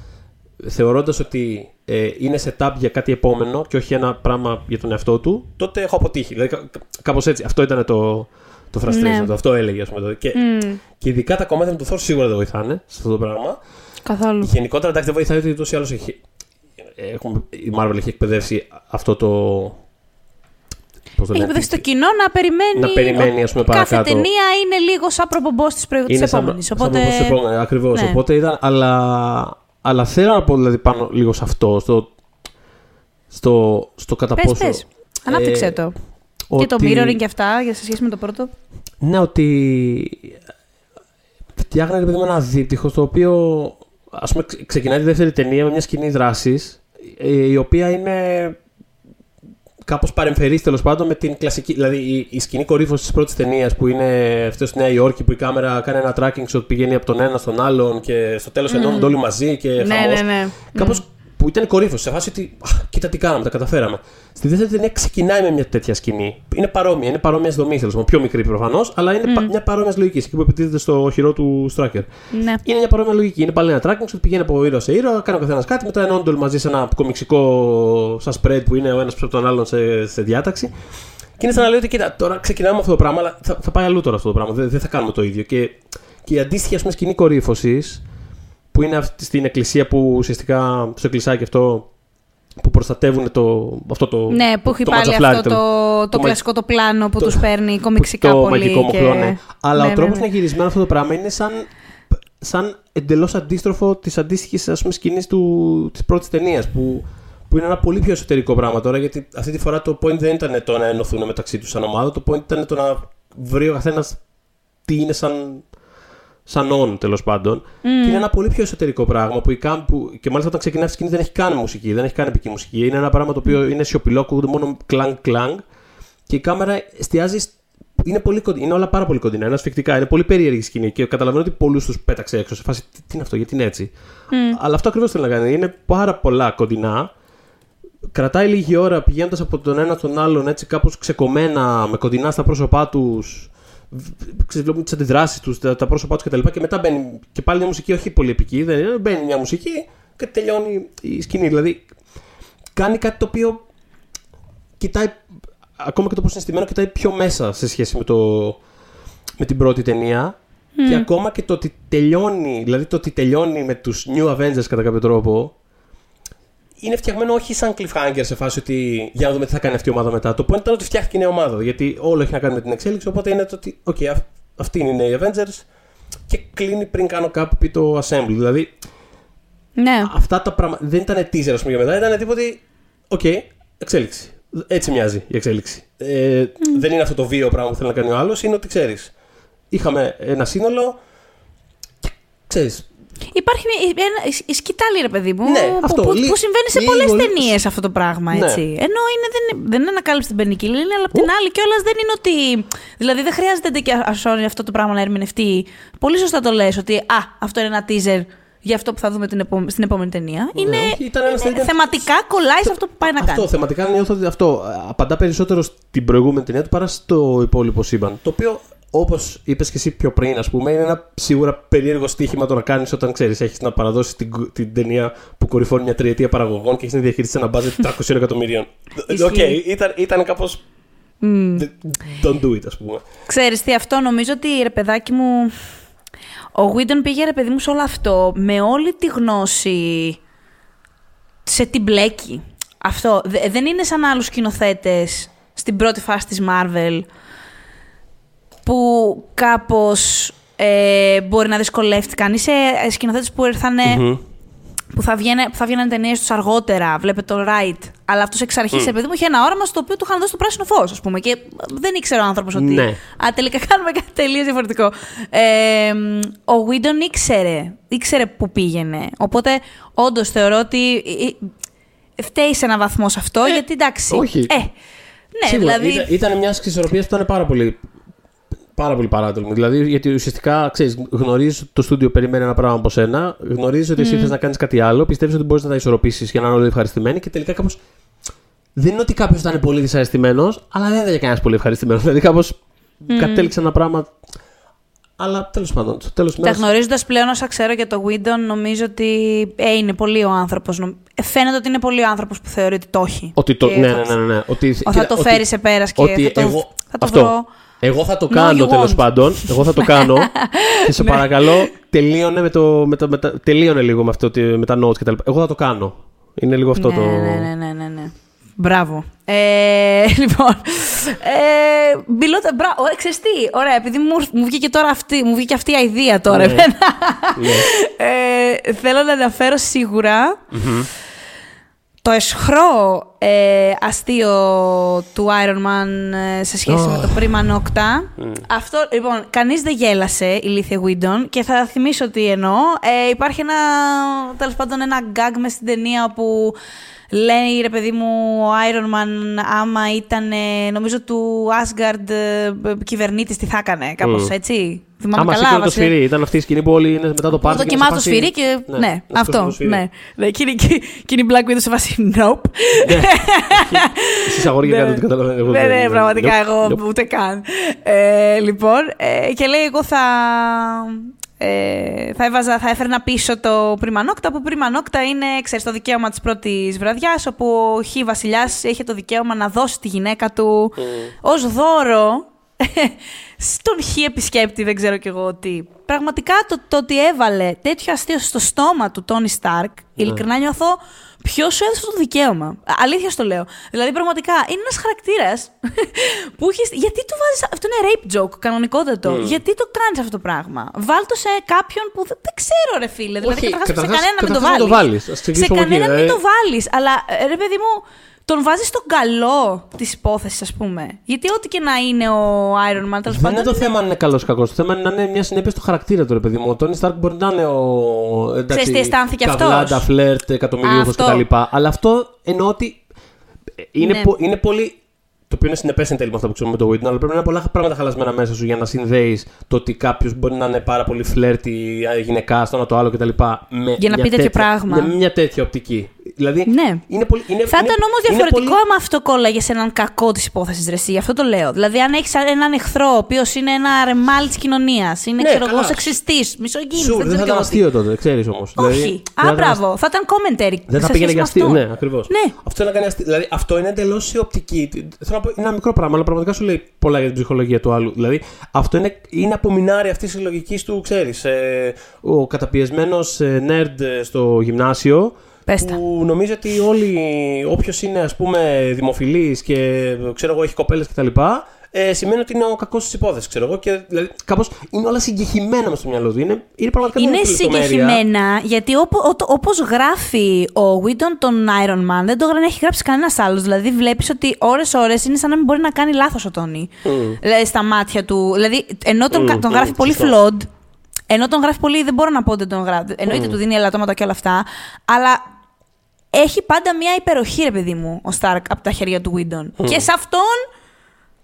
θεωρώντας ότι ε, είναι setup για κάτι επόμενο και όχι ένα πράγμα για τον εαυτό του, τότε έχω αποτύχει. Δηλαδή, κάπως έτσι. Αυτό ήταν το, το frustration Ναι. του. Αυτό έλεγε, ας πούμε. τότε. Και, Μμ. και ειδικά τα κομμάτια με το Thor σίγουρα δεν βοηθάνε σε αυτό το πράγμα. Καθόλου. Γενικότερα εντάξει δεν βοηθάει ότι ούτως ή άλλως έχει. Έχουμε, η Marvel έχει εκπαιδεύσει αυτό το. Πώς το Έχει λένε, εκπαιδεύσει το κοινό να περιμένει. Να περιμένει, ας πούμε, Κάθε παρακάτω. ταινία είναι λίγο σαν προπομπός της Είναι σαν, επόμενης. σαν Οπότε. όπως επόμενης, ακριβώς. ναι. Οπότε ήταν, αλλά, αλλά θέλω να πω δηλαδή πάνω λίγο σε αυτό, στο, στο, στο κατά Πες, πόσο... πες. Ανάπτυξε ε, το. Και το ότι- mirroring και αυτά, για σε σχέση με το πρώτο. Ναι, ότι φτιάχνανε ρε παιδί μου ένα δίπτυχο στο οποίο ας πούμε ξε- ξεκινάει τη δεύτερη ταινία με μια σκηνή δράσης ε, η οποία είναι κάπως παρεμφερής τέλος πάντων με την κλασική δηλαδή η, η σκηνή κορύφωσης της πρώτης ταινίας που είναι αυτό στη Νέα Υόρκη που η κάμερα κάνει ένα tracking shot πηγαίνει από τον ένα στον άλλον και στο τέλος ενώνονται όλοι μαζί και Ναι, χαμός. ναι, ναι. Κάπως που ήταν κορύφωση, σε φάση ότι «Α, κοίτα τι κάναμε, τα καταφέραμε. Στη δεύτερη ταινία ξεκινάει με μια τέτοια σκηνή. Είναι παρόμοια, είναι παρόμοια δομή, τέλο πάντων. Πιο μικρή προφανώς, αλλά είναι πα- μια παρόμοια λογική. Εκεί που επιτίθεται στο χειρό του Στράκερ. Ναι. Είναι μια παρόμοια λογική. Είναι πάλι ένα tracking που πηγαίνει από ήρωα σε ήρωα, κάνει ο καθένας κάτι, μετά ενώνονται όλοι μαζί σε ένα κομιξικό σαν spread που είναι ο ένας πίσω από τον άλλον σε, σε διάταξη. Και είναι σαν να λέει ότι κοίτα, τώρα ξεκινάμε με αυτό το πράγμα, αλλά θα, θα πάει αλλού τώρα αυτό το πράγμα. Δεν, δεν θα κάνουμε το ίδιο. Και, και η αντίστοιχη ας πούμε, σκηνή κορύφωσης, που είναι αυτή στην εκκλησία που ουσιαστικά στο εκκλησάκι αυτό που προστατεύουν το, αυτό το. Ναι, που έχει το πάλι ματζαφλάρι, αυτό το, το, το μα- κλασικό το πλάνο που το- τους παίρνει κομιξικά το πολύ. μαγικό και... μοχλό, ναι. Αλλά Ναι, ο τρόπος ναι, να ναι. είναι γυρισμένο αυτό το πράγμα είναι σαν, σαν εντελώς αντίστροφο της αντίστοιχης σκηνής της πρώτης ταινίας. Που, που είναι ένα πολύ πιο εσωτερικό πράγμα τώρα, γιατί αυτή τη φορά το point δεν ήταν το να ενωθούν μεταξύ τους σαν ομάδα, το point ήταν το να βρει ο καθένας τι είναι σαν, σαν on τέλος πάντων. Και είναι ένα πολύ πιο εσωτερικό πράγμα που, η κάμ, που και μάλιστα όταν ξεκινάει αυτή η σκηνή δεν έχει καν μουσική, δεν έχει καν επική μουσική. Είναι ένα πράγμα το οποίο είναι σιωπηλό, ακούγεται μόνο κλανγκ κλανγκ και η κάμερα εστιάζει. σ- Είναι, πολύ κοντινά, είναι όλα πάρα πολύ κοντινά, είναι ασφικτικά, είναι πολύ περίεργη η σκηνή και καταλαβαίνω ότι πολλούς τους πέταξε έξω σε φάση. Τι, τι είναι αυτό, γιατί είναι έτσι. Αλλά αυτό ακριβώς θέλει να κάνει. Είναι πάρα πολλά κοντινά. Κρατάει λίγη ώρα πηγαίνοντας από τον ένα στον άλλον έτσι κάπως ξεκομμένα, με κοντινά στα πρόσωπά τους. Βλέπουμε τις αντιδράσεις τους, τα, τα πρόσωπά τους κτλ. Και, και μετά μπαίνει και πάλι μια μουσική, όχι πολύ επική, δεν είναι, μπαίνει μια μουσική και τελειώνει η σκηνή. Δηλαδή κάνει κάτι το οποίο κοιτάει, ακόμα και το πώς είναι στημένο, κοιτάει πιο μέσα σε σχέση με, το, με την πρώτη ταινία. Και ακόμα και το ότι τελειώνει, δηλαδή το ότι τελειώνει με τους New Avengers κατά κάποιο τρόπο, είναι φτιαγμένο όχι σαν cliffhanger σε φάση ότι για να δούμε τι θα κάνει αυτή η ομάδα μετά. Το point ήταν ότι φτιάχτηκε η νέα ομάδα. Γιατί όλο έχει να κάνει με την εξέλιξη. Οπότε είναι το ότι, OK, Αυτή είναι η Avengers. Και κλείνει πριν κάνω κάπου πει το Assemble. Δηλαδή Ναι. αυτά τα πράγματα δεν ήταν teaser, ας πούμε, για μετά. Ήταν τίποτα. Οκ, εξέλιξη. Έτσι μοιάζει η εξέλιξη. Ε, Δεν είναι αυτό το βίο πράγμα που θέλει να κάνει ο άλλος, είναι ότι ξέρεις. Είχαμε ένα σύνολο. Και ξέρεις, Υπάρχει μια- ένα, η σκητάλη, ρε παιδί μου, Ναι, που, αυτό, που, λί- που συμβαίνει σε λίγο, πολλές λίγο. ταινίες αυτό το πράγμα, Ναι. έτσι. Ενώ είναι, δεν, είναι- δεν είναι ανακάλυψη την πενικυλίνη, αλλά απ' την άλλη κιόλας δεν είναι ότι. Δηλαδή δεν χρειάζεται και ασώνει αυτό το πράγμα να ερμηνευτεί. Πολύ σωστά το λες ότι Α, αυτό είναι ένα teaser για αυτό που θα δούμε την επόμε- στην επόμενη ταινία. είναι όχι, ήταν ένα είναι- statement. θεματικά κολλάει σε αυτό που πάει να Αυτό κάνει. θεματικά νιώθω ότι αυτό ε, απαντά περισσότερο στην προηγούμενη ταινία του παρά στο υπόλοιπο σύμπαν. Το οποίο, όπως είπες και εσύ πιο πριν, ας πούμε, είναι ένα σίγουρα περίεργο στοίχημα το να κάνεις όταν ξέρεις, έχεις να παραδώσεις την, κου- την ταινία που κορυφώνει μια τριετία παραγωγών και έχεις να διαχειριστείς ένα budget 300 εκατομμυρίων. Οκ, Ισχύει. ήταν, ήταν κάπως. Don't do it, ας πούμε. Ξέρεις τι, αυτό νομίζω ότι ρε παιδάκι μου. Ο Βίντον πήγε ρε παιδί μου σε όλο αυτό με όλη τη γνώση σε τι μπλέκει. Αυτό Δε- δεν είναι σαν άλλους σκηνοθέτες στην πρώτη φάση της Marvel που κάπως ε, μπορεί να δυσκολεύτηκαν. Είσαι σκηνοθέτες που ήρθανε που θα, βγαίνε, που θα βγαίναν ταινίες τους αργότερα. Βλέπετε το Right. Αλλά αυτός εξ αρχής, mm. παιδί μου, είχε ένα όραμα στο οποίο του είχαν δώσει το πράσινο φως, ας πούμε. Και δεν ήξερε ο άνθρωπος ότι. Ναι. Α, τελικά κάνουμε κάτι τελείως διαφορετικό. Ε, ο Βίντον ήξερε. ήξερε που πήγαινε. Οπότε, όντως θεωρώ ότι. ε, ε, Φταίει σε έναν βαθμό σε αυτό, γιατί εντάξει. όχι. Ε, ναι, Σίγουρα, δηλαδή. ήταν, ήταν μια ισορροπίας που ήταν πάρα πολύ, πάρα πολύ παράτολμη. Δηλαδή, γιατί ουσιαστικά ξέρεις, γνωρίζεις ότι το στούντιο περιμένει ένα πράγμα από σένα, γνωρίζεις ότι εσύ θες να κάνεις κάτι άλλο, πιστεύεις ότι μπορείς να τα ισορροπήσεις για να είναι όλοι ευχαριστημένοι και τελικά κάπως. Δεν είναι ότι κάποιος ήταν πολύ δυσαρεστημένος, αλλά δεν ήταν κανένας πολύ ευχαριστημένος. Δηλαδή, κάπως κατέληξε ένα πράγμα. Αλλά τέλος πάντων, στο τέλος Τα γνωρίζοντας πλέον όσα ξέρω για το Whedon, νομίζω ότι ε, είναι πολύ ο άνθρωπος. Φαίνεται ότι είναι πολύ ο άνθρωπος που θεωρεί ότι το έχει. Ότι το, Και ναι, θα- ναι, ναι, ναι. Ότι, θα κοίτα, το ότι- φέρει σε πέρας και ότι θα το, εγώ, θα το αυτό. βρω. Εγώ θα το No, κάνω you τέλος won't. πάντων. Εγώ θα το κάνω. και σε παρακαλώ, τελείωνε, με το, με το, με τα- τελείωνε λίγο με, αυτό, ότι- με τα notes κτλ. Εγώ θα το κάνω. Είναι λίγο αυτό ναι, το. ναι, ναι, ναι, ναι, ναι. Μπράβο. Ε, λοιπόν. Ε, μιλώντα, μπράβο, ωραία, ξέρεις τι, ωραία, επειδή μου, μου βγήκε τώρα αυτή, μου βγήκε αυτή η ιδέα τώρα. Ναι. εμένα. Ναι. ε, θέλω να αναφέρω σίγουρα το εσχρό ε, αστείο του Iron Man ε, σε σχέση με το Prima Nocta. Αυτό, λοιπόν, κανείς δεν γέλασε, ηλίθεια Whedon, και θα θυμίσω τι εννοώ. Ε, υπάρχει ένα, τέλος πάντων, ένα gag μες στην ταινία που λέει, ρε παιδί μου, ο Iron Man άμα ήταν, ε, νομίζω, του Asgard ε, κυβερνήτης, τι θα έκανε, κάπως Μμ. έτσι; Θυμάμαι Άμα καλά. σήκωνε το βασικά. σφυρί, ήταν αυτή η σκηνή που όλοι είναι μετά το πάρτι. Που και είναι σε δοκιμάζει το φάση- σφυρί και. Ναι, να σηκώσει αυτό. το σφυρί. Ναι. ναι. Και, είναι, και, και είναι η Black Widow σε φάση nope. Εσείς αγόρια κάτω, τι καταλαβαίνετε. εγώ Ναι, δεν- ναι, δεν- πραγματικά Nope, εγώ nope. ούτε καν. Ε, λοιπόν, ε, και λέει εγώ θα... Ε, θα, έβαζα, θα έφερνα πίσω το Prima Nocta, που Prima Nocta είναι, ξέρεις, το δικαίωμα της πρώτης βραδιάς, όπου ο Χ βασιλιάς είχε το δικαίωμα να δώσει τη γυναίκα του ως δώρο στον Χ επισκέπτη, δεν ξέρω κι εγώ τι. Πραγματικά το, το ότι έβαλε τέτοιο αστείο στο στόμα του Τόνι Σταρκ, ειλικρινά νιώθω ποιος σου έδωσε αυτό το δικαίωμα. Α, Αλήθεια στο λέω. Δηλαδή, πραγματικά είναι ένας χαρακτήρας που έχει. Γιατί του βάζεις. Αυτό είναι rape joke, κανονικότατο. Γιατί το κάνεις αυτό το πράγμα; Βάλ το σε κάποιον που δεν, δεν ξέρω, ρε φίλε. Δηλαδή, Όχι, καταρχάς, σε καταρχάς- κανέναν μην το καταρχάς βάλει. να το βάλεις. Ας Σε ξεκινήσουμε από εκεί, κανέναν μην δηλαδή. το βάλεις. Αλλά ε, ρε παιδί μου, τον βάζεις στον καλό της υπόθεσης, ας πούμε. Γιατί ό,τι και να είναι ο Iron Man, τέλος Δεν πάντων. είναι το θέμα αν είναι καλός ή κακός. Το θέμα είναι να είναι μια συνέπεια στο χαρακτήρα του, ρε παιδί μου. Ο Τόνι Σταρκ μπορεί να είναι ο. Εντάξει, τι αισθάνθηκε αυτός; Καβλάντα, φλερτ, εκατομμυρίουχος Αυτό. κτλ. Αλλά αυτό εννοώ ότι. Είναι, Ναι. πο- είναι πολύ. Το οποίο είναι συνεπές εν τέλει με αυτό που ξέρουμε με το Witten, αλλά πρέπει να είναι πολλά πράγματα χαλασμένα μέσα σου για να συνδέεις το ότι κάποιος μπορεί να είναι πάρα πολύ φλερτη, γυναικά, στο ένα το άλλο κτλ. Με Για να μια πει τέτοιο τέτοια- πράγμα. Με μια τέτοια οπτική. Δηλαδή. Ναι. Είναι πολύ, είναι, Θα είναι- ήταν όμως είναι διαφορετικό πολύ- άμα αυτό κόλλαγες σε έναν κακό της υπόθεσης ρεσί. Γι' αυτό το λέω. Δηλαδή, αν έχεις έναν εχθρό, ο οποίος είναι ένα ρεμάλι της κοινωνίας, είναι Ναι, ξέρω εγώ καλά. σεξιστής, μισογίνη, Σου, δεν θα ήταν αστείο τότε, ξέρεις όμως. Όχι. Α, μπράβο. Θα ήταν commentary. Δεν θα σε πήγαινε σχέση για με αστείο. αυτό. Ναι, ακριβώς. Ναι. Αυτό, είναι να κάνει αστείο. δηλαδή, αυτό είναι εντελώς η οπτική. Θέλω να πω, είναι ένα μικρό πράγμα, αλλά πραγματικά σου λέει πολλά για την ψυχολογία του άλλου. Δηλαδή, αυτό είναι, είναι απομεινάρι αυτή της λογική του, ξέρεις. Ε, ο καταπιεσμένος nerd ε, στο γυμνάσιο. Πες τα. Που νομίζει ότι όλοι, όποιος είναι ας πούμε δημοφιλής και ξέρω εγώ έχει κοπέλες κτλ. ε, σημαίνει ότι είναι ο κακός τη υπόθεση, ξέρω εγώ. Και δηλαδή, κάπως είναι όλα συγκεχημένα μες στο μυαλό του. Είναι, είναι πραγματικά Είναι συγκεχημένα, γιατί όπως γράφει ο Βίτον τον Iron Man, δεν το έχει γράψει κανένας άλλος. Δηλαδή, βλέπεις ότι ώρε-ώρε είναι σαν να μην μπορεί να κάνει λάθος ο Τόνι. Mm. Δηλαδή, στα μάτια του. Δηλαδή, ενώ τον, mm, τον γράφει mm, πολύ flawed, ενώ τον γράφει πολύ, δεν μπορώ να πω ότι τον γράφει. Εννοείται mm. του δίνει ελαττώματα και όλα αυτά. Αλλά έχει πάντα μια υπεροχή, ρε παιδί μου, ο Σταρκ από τα χέρια του Βίντον. Mm. Και σε αυτόν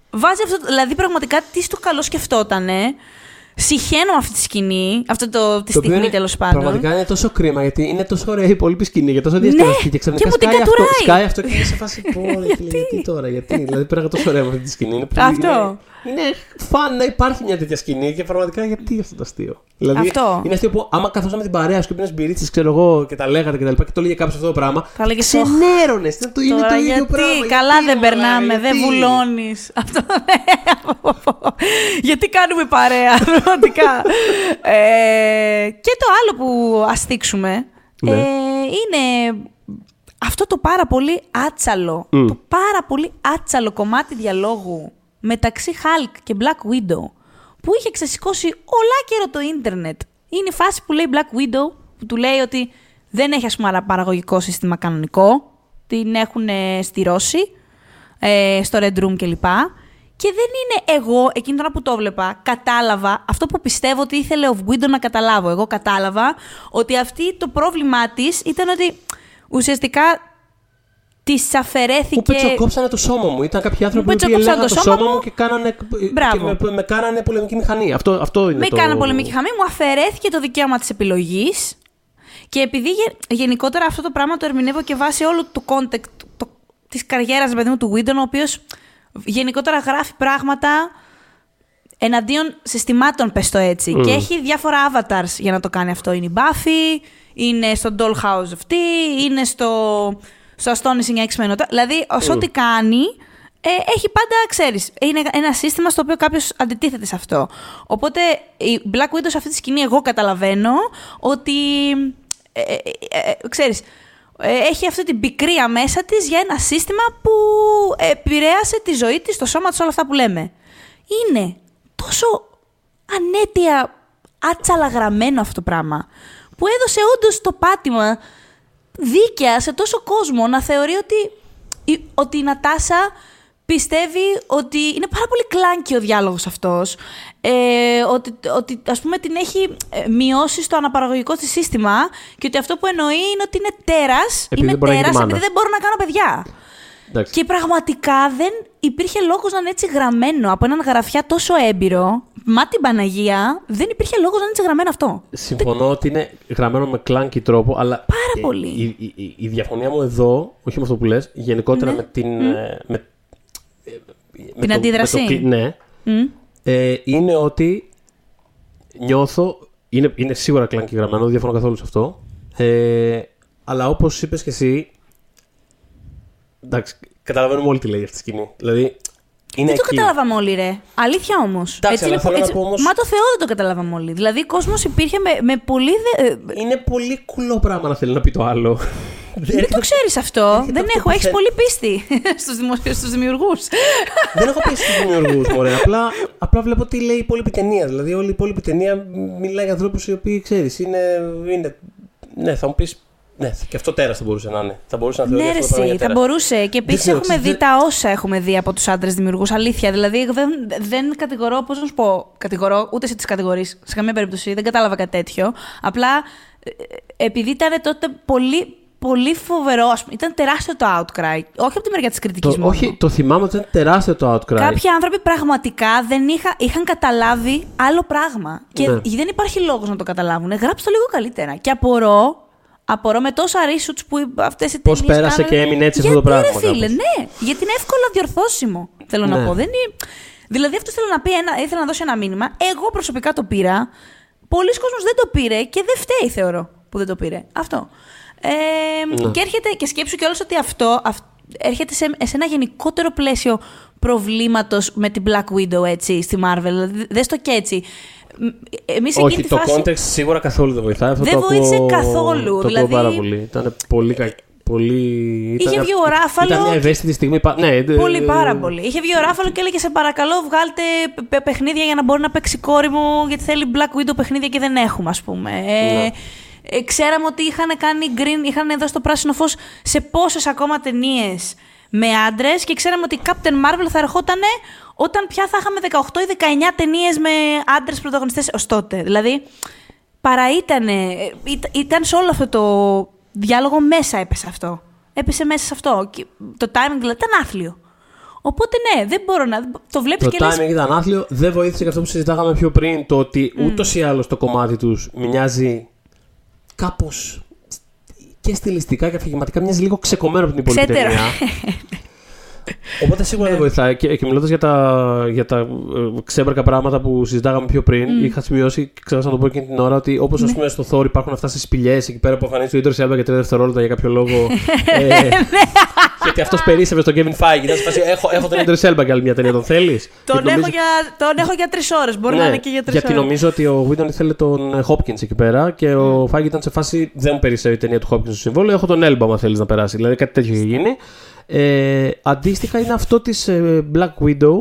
βάζει αυτό. Δηλαδή, πραγματικά τι στο καλό σκεφτότανε. Συχαίνω αυτή τη σκηνή, αυτή το, τη το στιγμή τέλος πάντων. Πραγματικά είναι τόσο κρίμα γιατί είναι τόσο ωραία η υπόλοιπη σκηνή και τόσο διασκεδαστική. Ναι, και ξαφνικά και σκάει, αυτό, σκάει αυτό και είναι σε φάση. Πω, γιατί, γιατί; τώρα, γιατί; Δηλαδή πέρα τόσο ωραία με αυτή τη σκηνή. Είναι αυτό. Είναι, είναι φαν να υπάρχει μια τέτοια σκηνή και πραγματικά γιατί αυτό το αστείο. Δηλαδή, αυτό. Είναι αστείο που άμα καθόσαμε την παρέα σου και πήρε μπυρίτσες, ξέρω εγώ και τα λέγατε και τα λοιπά και το λέγε κάποιος αυτό το πράγμα. Θα λέγε Ξενέρωνες. Είναι το, είναι το ίδιο γιατί, πράγμα. Καλά γιατί, δεν περνάμε, δεν βουλώνεις. Αυτό Γιατί κάνουμε παρέα, πραγματικά. ε, και το άλλο που αστίξουμε ναι. ε, είναι αυτό το πάρα πολύ άτσαλο, το πάρα πολύ άτσαλο κομμάτι διαλόγου μεταξύ Hulk και Black Widow που είχε ξεσηκώσει ολάκερο το ίντερνετ. Είναι η φάση που λέει Black Widow, που του λέει ότι δεν έχει ας πούμε παραγωγικό σύστημα κανονικό, την έχουν στηρώσει ε, στο Red Room κλπ. Και δεν είναι εγώ, εκείνη τώρα που το βλέπα, κατάλαβα αυτό που πιστεύω ότι ήθελε ο Widow να καταλάβω. Εγώ κατάλαβα ότι αυτή το πρόβλημά της ήταν ότι ουσιαστικά της αφαιρέθηκε. Μου πετσοκόψανε το σώμα μου. Ήταν κάποιοι άνθρωποι που έλεγαν το σώμα μου και, κάνανε, και με, με κάνανε πολεμική μηχανή. Αυτό, αυτό είναι με το... κάνανε πολεμική μηχανή, μου αφαιρέθηκε το δικαίωμα της επιλογής. Και επειδή γενικότερα αυτό το πράγμα το ερμηνεύω και βάσει όλο το context το, της καριέρας μου του Widow, ο οποίος γενικότερα γράφει πράγματα εναντίον συστημάτων, πες το έτσι. Και έχει διάφορα avatars για να το κάνει αυτό. Είναι η Buffy, είναι στο Dollhouse αυτή, είναι στο στο Astonishing X-Men. Δηλαδή, όσο ό,τι κάνει, ε, έχει πάντα, ξέρεις, είναι ένα σύστημα στο οποίο κάποιος αντιτίθεται σε αυτό. Οπότε, η Black Widow σε αυτή τη σκηνή, εγώ καταλαβαίνω ότι, ε, ε, ε ξέρεις, έχει αυτή την πικρία μέσα της για ένα σύστημα που επηρέασε τη ζωή της, το σώμα της, όλα αυτά που λέμε. Είναι τόσο ανέτεια, άτσαλα γραμμένο αυτό το πράγμα, που έδωσε όντως το πάτημα δίκαια σε τόσο κόσμο να θεωρεί ότι, ότι η Νατάσα πιστεύει ότι είναι πάρα πολύ κλάνκι ο διάλογος αυτός, ε, ότι, ότι ας πούμε την έχει ε, μειώσει στο αναπαραγωγικό της σύστημα και ότι αυτό που εννοεί είναι ότι είναι τέρας, επειδή είμαι τέρας επειδή δεν μπορώ να κάνω παιδιά. Και πραγματικά δεν υπήρχε λόγος να είναι έτσι γραμμένο από έναν γραφιά τόσο έμπειρο. Μα την Παναγία, δεν υπήρχε λόγος να είναι έτσι γραμμένο αυτό. Συμφωνώ ότι είναι γραμμένο με κλάνκι τρόπο, αλλά. Πάρα πολύ. Η, η, η, διαφωνία μου εδώ, όχι με αυτό που λες, γενικότερα ναι. με την. Mm. Με, την το, αντίδραση. το, ναι. Mm. Ε, είναι ότι νιώθω. Είναι, είναι σίγουρα κλάνκι γραμμένο, δεν διαφωνώ καθόλου σε αυτό. Ε, αλλά όπως είπες και εσύ, Εντάξει, καταλαβαίνουμε όλοι τι λέει αυτή τη σκηνή. Δηλαδή, είναι δεν το καταλάβαμε όλοι, ρε. Αλήθεια όμως. Εντάξει, αλλά θέλω να πω όμως... Μα το Θεό δεν το καταλάβαμε όλοι. Δηλαδή, ο κόσμος υπήρχε με, με πολύ. Δε... Είναι πολύ κουλό πράγμα να θέλει να πει το άλλο. Δεν το ξέρεις αυτό. Δεν έχω. Έχεις πολύ πίστη στους δημοσίου, στους δημιουργούς. Δεν έχω πίστη στους δημιουργούς, μωρέ. Απλά, απλά βλέπω τι λέει η υπόλοιπη ταινία. Δηλαδή, όλη η υπόλοιπη ταινία μιλάει για ανθρώπους οι οποίοι ξέρεις. Είναι, είναι. Ναι, θα μου πεις ναι, και αυτό τέρας θα μπορούσε να είναι. Θα μπορούσε να θεωρεί ναι, αυτό θα μπορούσε. Και επίσης έχουμε δει τα όσα έχουμε δει από τους άντρες δημιουργούς. Αλήθεια. Δηλαδή, δεν, δεν κατηγορώ, πώς να σου πω, κατηγορώ, ούτε σε τις κατηγορεί, σε καμία περίπτωση. Δεν κατάλαβα κάτι τέτοιο. Απλά ε, επειδή ήταν τότε πολύ, πολύ φοβερό. Ήταν τεράστιο το outcry. Όχι από τη μεριά της κριτικής μου. Όχι, το θυμάμαι ότι ήταν τεράστιο το outcry. Κάποιοι άνθρωποι πραγματικά δεν είχα, είχαν καταλάβει άλλο πράγμα. Και ναι. δεν υπάρχει λόγος να το καταλάβουν. Γράψτε το λίγο καλύτερα. Και απορώ Απορώ με τόσα reshoots που αυτές οι ταινίες. Πώ πέρασε κάνουν... και έμεινε έτσι αυτό το πράγμα. Ρε, φίλε, ναι, γιατί είναι εύκολα διορθώσιμο. Θέλω ναι. να πω. Δεν είναι... Δηλαδή, αυτό θέλω να πει, ένα, ήθελα να δώσει ένα μήνυμα. Εγώ προσωπικά το πήρα. Πολλοί κόσμοι δεν το πήρε και δεν φταίει, θεωρώ, που δεν το πήρε. Αυτό. Ε, ναι. Και έρχεται και σκέψου κιόλας ότι αυτό, αυτό έρχεται σε, σε ένα γενικότερο πλαίσιο προβλήματος με την Black Widow έτσι, στη Marvel. Δηλαδή, δες το και έτσι. Εμείς Όχι, το φάση... context σίγουρα καθόλου δεν βοηθάει. Αυτό δεν το βοήθησε καθόλου. Το δηλαδή... πάρα πολύ. Ήταν πολύ, κα... Πολύ... Είχε ήταν, βγει ο Ράφαλο. Ήταν μια ευαίσθητη στιγμή. Ναι, πολύ, πάρα πολύ. Είχε βγει ο Ράφαλο και έλεγε σε παρακαλώ, βγάλτε παιχνίδια για να μπορεί να παίξει κόρη μου, γιατί θέλει Black Widow παιχνίδια και δεν έχουμε, ας πούμε. Ναι. Ε, ξέραμε ότι είχαν κάνει green, είχαν δώσει το πράσινο φως σε πόσες ακόμα ταινίες με άντρες και ξέραμε ότι η Captain Marvel θα ερχόταν όταν πια θα είχαμε 18 ή 19 ταινίες με άντρες πρωταγωνιστές ως τότε. Δηλαδή, παρά ήταν, ήταν σε όλο αυτό το διάλογο μέσα έπεσε αυτό. Έπεσε μέσα σε αυτό. το timing δηλαδή ήταν άθλιο. Οπότε ναι, δεν μπορώ να. Το βλέπεις και Το timing ήταν άθλιο. Δεν βοήθησε και αυτό που συζητάγαμε πιο πριν. Το ότι mm. ούτως ή άλλως το κομμάτι τους μοιάζει κάπως και στιλιστικά και αφηγηματικά μοιάζει λίγο ξεκομμένο από την υπόλοιπη ταινία. Οπότε σίγουρα δεν ναι. βοηθάει. Και, και μιλώντας για τα, για τα ε, ξέμπρακα πράγματα που συζητάγαμε πιο πριν, mm. είχα σημειώσει και ξέχασα να το πω εκείνη την ώρα ότι όπως ναι. πούμε στο Thor υπάρχουν αυτά στις σπηλιές εκεί πέρα που εμφανίζει το Idris Elba για τρία δευτερόλεπτα για κάποιο λόγο. ε, ναι. Γιατί αυτός περίσσευε στον Kevin Feige. Ήταν φάση, έχω, έχω τον Idris Elba για άλλη μια ταινία, τον θέλεις; Τον, έχω για, τον έχω για τρεις ώρες. Μπορεί ναι, να είναι και για τρεις ώρες. Γιατί νομίζω ότι ο Whedon ήθελε τον Hopkins εκεί πέρα και ο Feige ήταν σε φάση δεν μου περισσεύει η ταινία του Hopkins στο συμβόλαιο. Έχω τον Elba, αν θέλεις να περάσει. Δηλαδή κάτι τέτοιο είχε γίνει. Ε, αντίστοιχα είναι αυτό της ε, Black Widow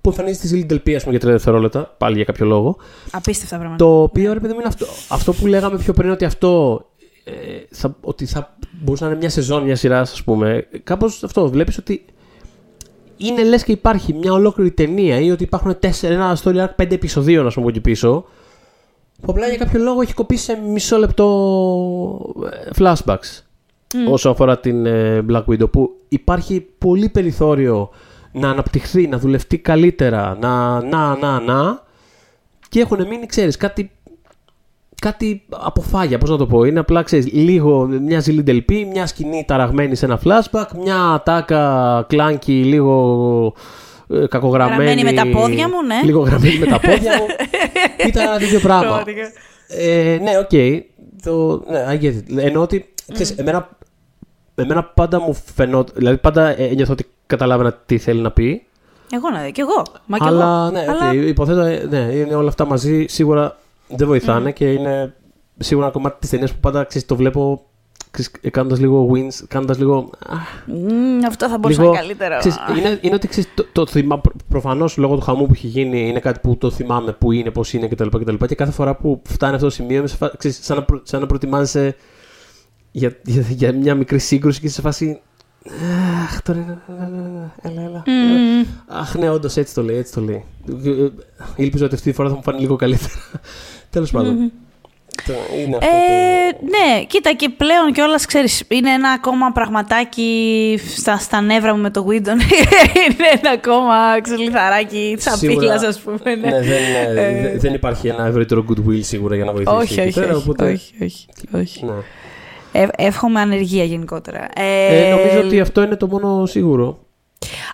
που εμφανίζεται στη Little P, πούμε, για τρία δευτερόλεπτα, πάλι για κάποιο λόγο. Απίστευτα πράγματα. Το οποίο, ρε παιδί μου, είναι αυτό, αυτό που λέγαμε πιο πριν ότι αυτό. Ε, θα, ότι θα μπορούσε να είναι μια σεζόν, μια σειρά, ας πούμε. Κάπως αυτό. Βλέπεις ότι είναι λες και υπάρχει μια ολόκληρη ταινία ή ότι υπάρχουν τέσσερα, ένα story arc πέντε επεισοδίων, ας πούμε, εκεί πίσω. Που απλά για κάποιο λόγο έχει κοπεί σε μισό λεπτό ε, flashbacks mm. όσο αφορά την ε, Black Widow που υπάρχει πολύ περιθώριο να αναπτυχθεί, να δουλευτεί καλύτερα, να, να, να, να και έχουν μείνει, ξέρεις, κάτι κάτι αποφάγια, πώς να το πω. Είναι απλά, ξέρεις, λίγο μια ζηλιντελπή, μια σκηνή ταραγμένη σε ένα flashback, μια ατάκα κλάνκι λίγο ε, κακογραμμένη. Γραμμένη με τα πόδια μου, ναι. Λίγο γραμμένη με τα πόδια μου. Ήταν ένα τέτοιο πράγμα. ε, ναι, οκ. Okay. Το, ναι, I get it. Ενώ ότι, ξέρεις, εμένα εμένα πάντα μου φαινόταν. Δηλαδή, πάντα ένιωθα ότι καταλάβαινα τι θέλει να πει. Εγώ να δει, και εγώ. Μα και αλλά, εγώ. ναι, Αλλά... Okay, υποθέτω, ε, ναι, είναι όλα αυτά μαζί σίγουρα δεν βοηθάνε mm. και είναι σίγουρα ένα κομμάτι της ταινίας που πάντα ξέρεις, το βλέπω κάνοντας λίγο wince, κάνοντας λίγο. Mm, αυτό θα μπορούσε λίγο, να είναι καλύτερο. Ξέρεις, είναι, είναι ότι ξέρεις, το, το θυμά, προφανώ λόγω του χαμού που έχει γίνει είναι κάτι που το θυμάμαι που είναι, πώ είναι κτλ. Και, και, και κάθε φορά που φτάνει αυτό το σημείο, ξέρεις, σαν, να, σαν να προετοιμάζεσαι για, για, για μια μικρή σύγκρουση και σε φάση. Αχ, τώρα. Έλα, έλα. Mm. Αχ, ναι, όντω έτσι το λέει, έτσι το λέει. Ελπίζω ότι αυτή τη φορά θα μου φάνει λίγο καλύτερα. Τέλος πάντων. Mm-hmm. Είναι αυτό ε, το... Ναι, κοίτα και πλέον κιόλας ξέρεις, είναι ένα ακόμα πραγματάκι στα, στα νεύρα μου με το Windon. είναι ένα ακόμα ξελιθαράκι της απειλά, ας πούμε. Ναι, ναι δεν, ναι, ε, δεν υπάρχει ένα ευρύτερο goodwill σίγουρα για να βοηθήσει. Όχι, όχι, πέρα, όχι, οπότε... όχι, όχι, όχι. Ναι. Ε, εύχομαι ανεργία γενικότερα. Ε, ε, νομίζω ότι αυτό είναι το μόνο σίγουρο.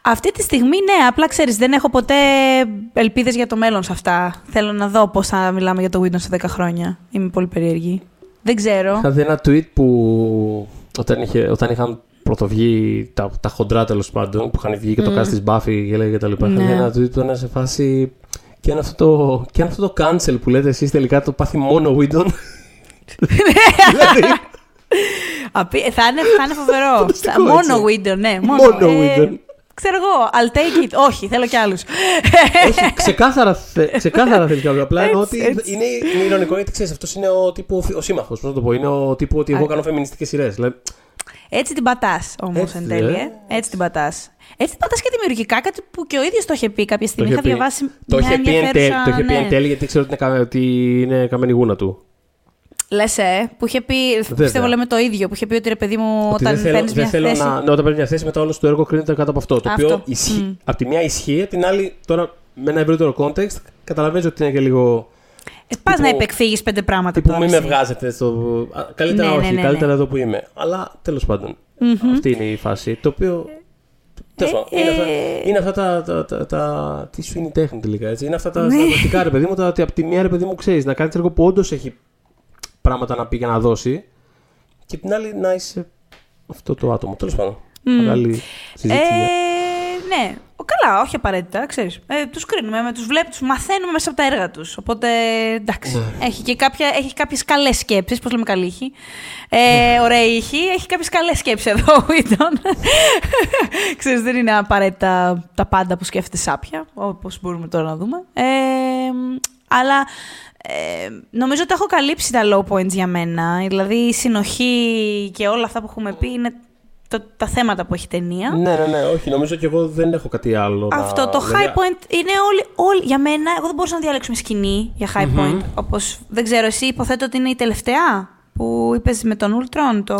Αυτή τη στιγμή, ναι, απλά ξέρεις, δεν έχω ποτέ ελπίδες για το μέλλον σε αυτά. Θέλω να δω πώς θα μιλάμε για το Windows σε 10 χρόνια. Είμαι πολύ περίεργη. Δεν ξέρω. Είχα δει ένα tweet που όταν, είχε, όταν είχαν πρωτοβγεί τα, τα χοντρά τέλος πάντων, που είχαν βγει και το mm. cast της Buffy και λέγε τα λοιπά. Ναι. Είχα δει ένα tweet που ήταν σε φάση και είναι αυτό το, και αυτό το cancel που λέτε εσείς τελικά το πάθει μόνο Windows. δηλαδή, θα, είναι, θα είναι φοβερό. μόνο Windows, ναι. Μόνο, μόνο ε, Ξέρω εγώ, I'll take it. Όχι, θέλω κι άλλους. Όχι, ξεκάθαρα, ξεκάθαρα θέλει κι άλλους. Απλά εννοώ ότι είναι, είναι ηρωνικό γιατί ξέρεις, αυτός είναι ο τύπου ο σύμμαχος. Πώς να το πω, είναι ο τύπου ότι εγώ κάνω φεμινιστικές σειρές. Έτσι την πατάς όμως εν τέλει. Ε. Έτσι την πατάς. Έτσι την πατάς και δημιουργικά, κάτι που και ο ίδιος το είχε πει κάποια στιγμή. Είχα διαβάσει. Το είχε πει εν τέλει, γιατί ξέρω ότι είναι καμένη γούνα του. Λες, ε, που είχε πει. Βέβαια. Πιστεύω λέμε το ίδιο. Που είχε πει ότι ρε παιδί μου, ότι όταν παίρνεις μια θέλω θέση. Να, ναι, όταν παίρνεις μια θέση, μετά όλο το έργο κρίνεται κάτω από αυτό. Το αυτό. οποίο ισχύει. Mm. Από τη μια ισχύει, την άλλη τώρα με ένα ευρύτερο context καταλαβαίνεις ότι είναι και λίγο. Ε, Πας να υπεκφύγει πέντε πράγματα που μην με βγάζετε στο. Καλύτερα ναι, ναι, όχι, ναι, ναι, καλύτερα εδώ που είμαι. Αλλά τέλος πάντων. Mm-hmm. Αυτή είναι η φάση. Το οποίο. Ε, είναι, αυτά, ε. είναι αυτά τα, τα, τα, τα, Τι σου είναι η τέχνη τελικά. Έτσι. Είναι αυτά τα ναι. ρε παιδί μου. Ότι από τη μία ρε παιδί μου ξέρεις να κάνεις έργο που όντως έχει πράγματα να πει και να δώσει. Και την άλλη να είσαι αυτό το άτομο. Τέλος πάντων. Mm. Μεγάλη συζήτηση. Ε, Ναι, καλά, όχι απαραίτητα, ξέρεις. Ε, τους κρίνουμε, με τους βλέπουμε, τους μαθαίνουμε μέσα από τα έργα τους. Οπότε, εντάξει, ναι. έχει και κάποια, έχει κάποιες καλές σκέψεις, πώς λέμε καλή ήχη. Ε, ναι. ωραία ήχη, έχει κάποιες καλές σκέψεις εδώ ο Βίτον. ξέρεις, δεν είναι απαραίτητα τα πάντα που σκέφτεται σάπια, όπως μπορούμε τώρα να δούμε. Ε, αλλά ε, νομίζω ότι έχω καλύψει τα low points για μένα. Δηλαδή η συνοχή και όλα αυτά που έχουμε πει είναι το, τα θέματα που έχει ταινία. Ναι, ναι, ναι. Όχι, νομίζω και εγώ δεν έχω κάτι άλλο. Αυτό. Να... Το high point είναι όλοι, όλοι. Για μένα, εγώ δεν μπορούσα να διαλέξω σκηνή για high point. Όπως δεν ξέρω, εσύ υποθέτω ότι είναι η τελευταία που είπες με τον Ultron. Το...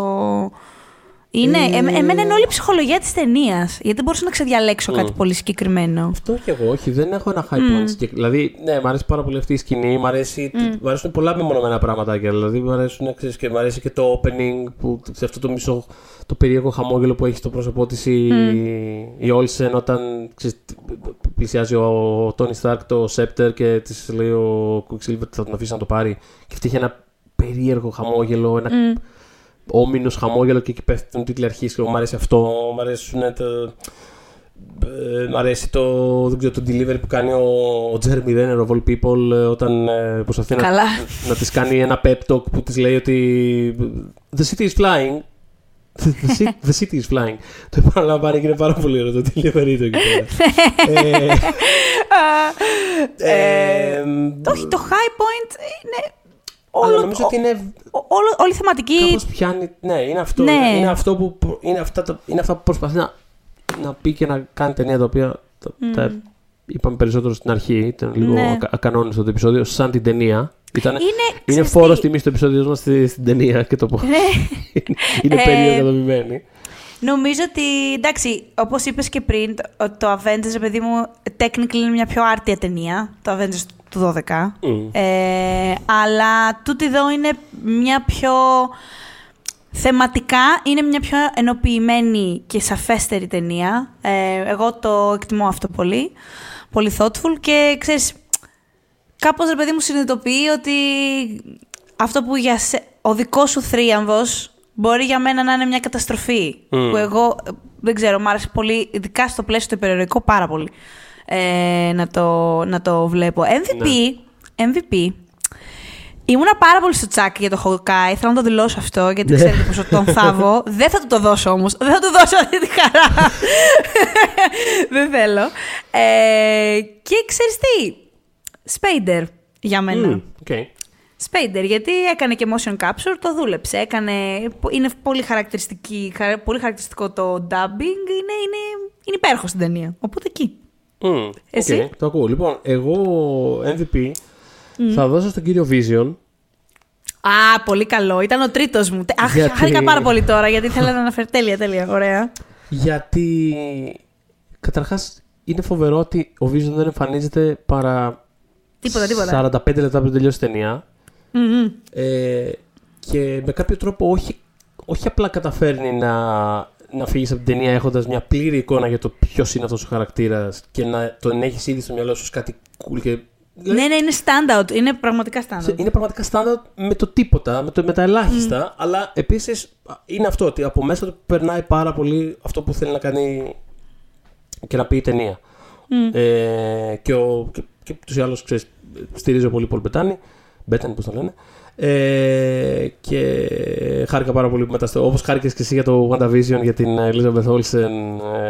Είναι, ε, εμένα είναι όλη η ψυχολογία της ταινίας. Γιατί δεν μπορούσα να ξεδιαλέξω κάτι πολύ συγκεκριμένο. Αυτό και εγώ, όχι. Δεν έχω ένα high point. Mm. Δηλαδή, ναι, μου αρέσει πάρα πολύ αυτή η σκηνή. Μου, αρέσει, mm. μου αρέσουν πολλά μεμονωμένα πράγματα. Δηλαδή, μου, αρέσουν, ξέρεις, και μου αρέσει και το opening, που, σε αυτό το μισό, το περίεργο χαμόγελο που έχει στο πρόσωπό της η, mm. η Olsen όταν ξέρεις, πλησιάζει ο Τόνι Σταρκ το Scepter και της λέει ο Quicksilver ότι θα τον αφήσει να το πάρει. Και αυτή έχει ένα περίεργο χαμόγελο, ένα mm όμινος χαμόγελο και εκεί πέφτουν τίτλοι αρχής. Μου αρέσει αυτό, μου αρέσουν τα. Ε, μ' αρέσει το, δεν ξέρω, το delivery που κάνει ο, ο Jeremy Renner of All People ε, όταν ε, προσπαθεί να, να, να της κάνει ένα pep talk που της λέει ότι The city is flying The city, the city is flying. Το επαναλαμβάνει και είναι πάρα πολύ ωραίο το delivery του εκεί πέρα. Όχι, το high point είναι Όλο, Αλλά νομίζω ότι είναι. Όλο, όλη η θεματική. Κάπως πιάνει. Ναι, είναι αυτό. Ναι. Είναι, αυτό που, είναι, αυτά το, είναι αυτά που προσπαθεί να, να πει και να κάνει ταινία τα οποία. Τα, mm. τα είπαμε περισσότερο στην αρχή. Ήταν λίγο ναι. ακανόνιστο το επεισόδιο. Σαν την ταινία. Ήταν, είναι είναι φόρος τιμής στο επεισόδιο μας στη, στην ταινία και το πώ. Ναι. είναι περίεργο κατοδομημένη. Νομίζω ότι, εντάξει, όπως είπες και πριν, το, το Avengers, παιδί μου, technically είναι μια πιο άρτια ταινία. Το Avengers του 12. Ε, αλλά τούτη εδώ είναι μια πιο... Θεματικά είναι μια πιο ενοποιημένη και σαφέστερη ταινία. Ε, εγώ το εκτιμώ αυτό πολύ. Πολύ thoughtful και ξέρεις, κάπως ρε παιδί μου συνειδητοποιεί ότι αυτό που για ο δικός σου θρίαμβος μπορεί για μένα να είναι μια καταστροφή. Που εγώ, δεν ξέρω, μου άρεσε πολύ, ειδικά στο πλαίσιο του υπερηρωτικού πάρα πολύ ε, να, το, να το βλέπω. MVP, ναι. MVP Ήμουνα πάρα πολύ στο τσάκι για το Hawkeye. Θέλω να το δηλώσω αυτό, γιατί ναι. ξέρετε πόσο τον θάβω. Δεν θα του το δώσω όμως. Δεν θα του δώσω αυτή τη χαρά. Δεν θέλω. Ε, και ξέρεις τι; Σπέιντερ για μένα. okay. Σπέιντερ, γιατί έκανε και motion capture, το δούλεψε. Έκανε, είναι πολύ, χαρακτηριστική, πολύ χαρακτηριστικό το dubbing. Είναι, είναι, είναι υπέροχο στην ταινία. Οπότε εκεί. Mm, Εσύ; Okay, το ακούω. Λοιπόν, εγώ MVP mm. θα δώσω στον κύριο Vision. Α, πολύ καλό. Ήταν ο τρίτος μου. Αχ, γιατί... χάρηκα πάρα πολύ τώρα γιατί ήθελα να αναφέρει. τέλεια, τέλεια. Ωραία. Γιατί. Καταρχάς, είναι φοβερό ότι ο Vision δεν εμφανίζεται παρά. Τίποτα, τίποτα. 45 λεπτά πριν τελειώσει η ταινία. Mm-hmm. Ε, και με κάποιο τρόπο όχι, όχι απλά καταφέρνει να να φύγεις από την ταινία έχοντας μια πλήρη εικόνα για το ποιος είναι αυτός ο χαρακτήρας και να τον έχεις ήδη στο μυαλό σου κάτι cool και ναι, ναι, είναι standout. Είναι πραγματικά standout. Είναι πραγματικά standout με το τίποτα, με, το, με τα ελάχιστα. Αλλά επίσης είναι αυτό ότι από μέσα του περνάει πάρα πολύ αυτό που θέλει να κάνει και να πει η ταινία. Ε, και, ο, και, και τους ή άλλους ξέρεις, στηρίζω πολύ Πολ Μπετάνη. Μπέτανη, πώς το λένε. Ε, και χάρηκα πάρα πολύ που μεταστώ. Όπως χάρηκες και εσύ για το WandaVision για την Elizabeth Olsen.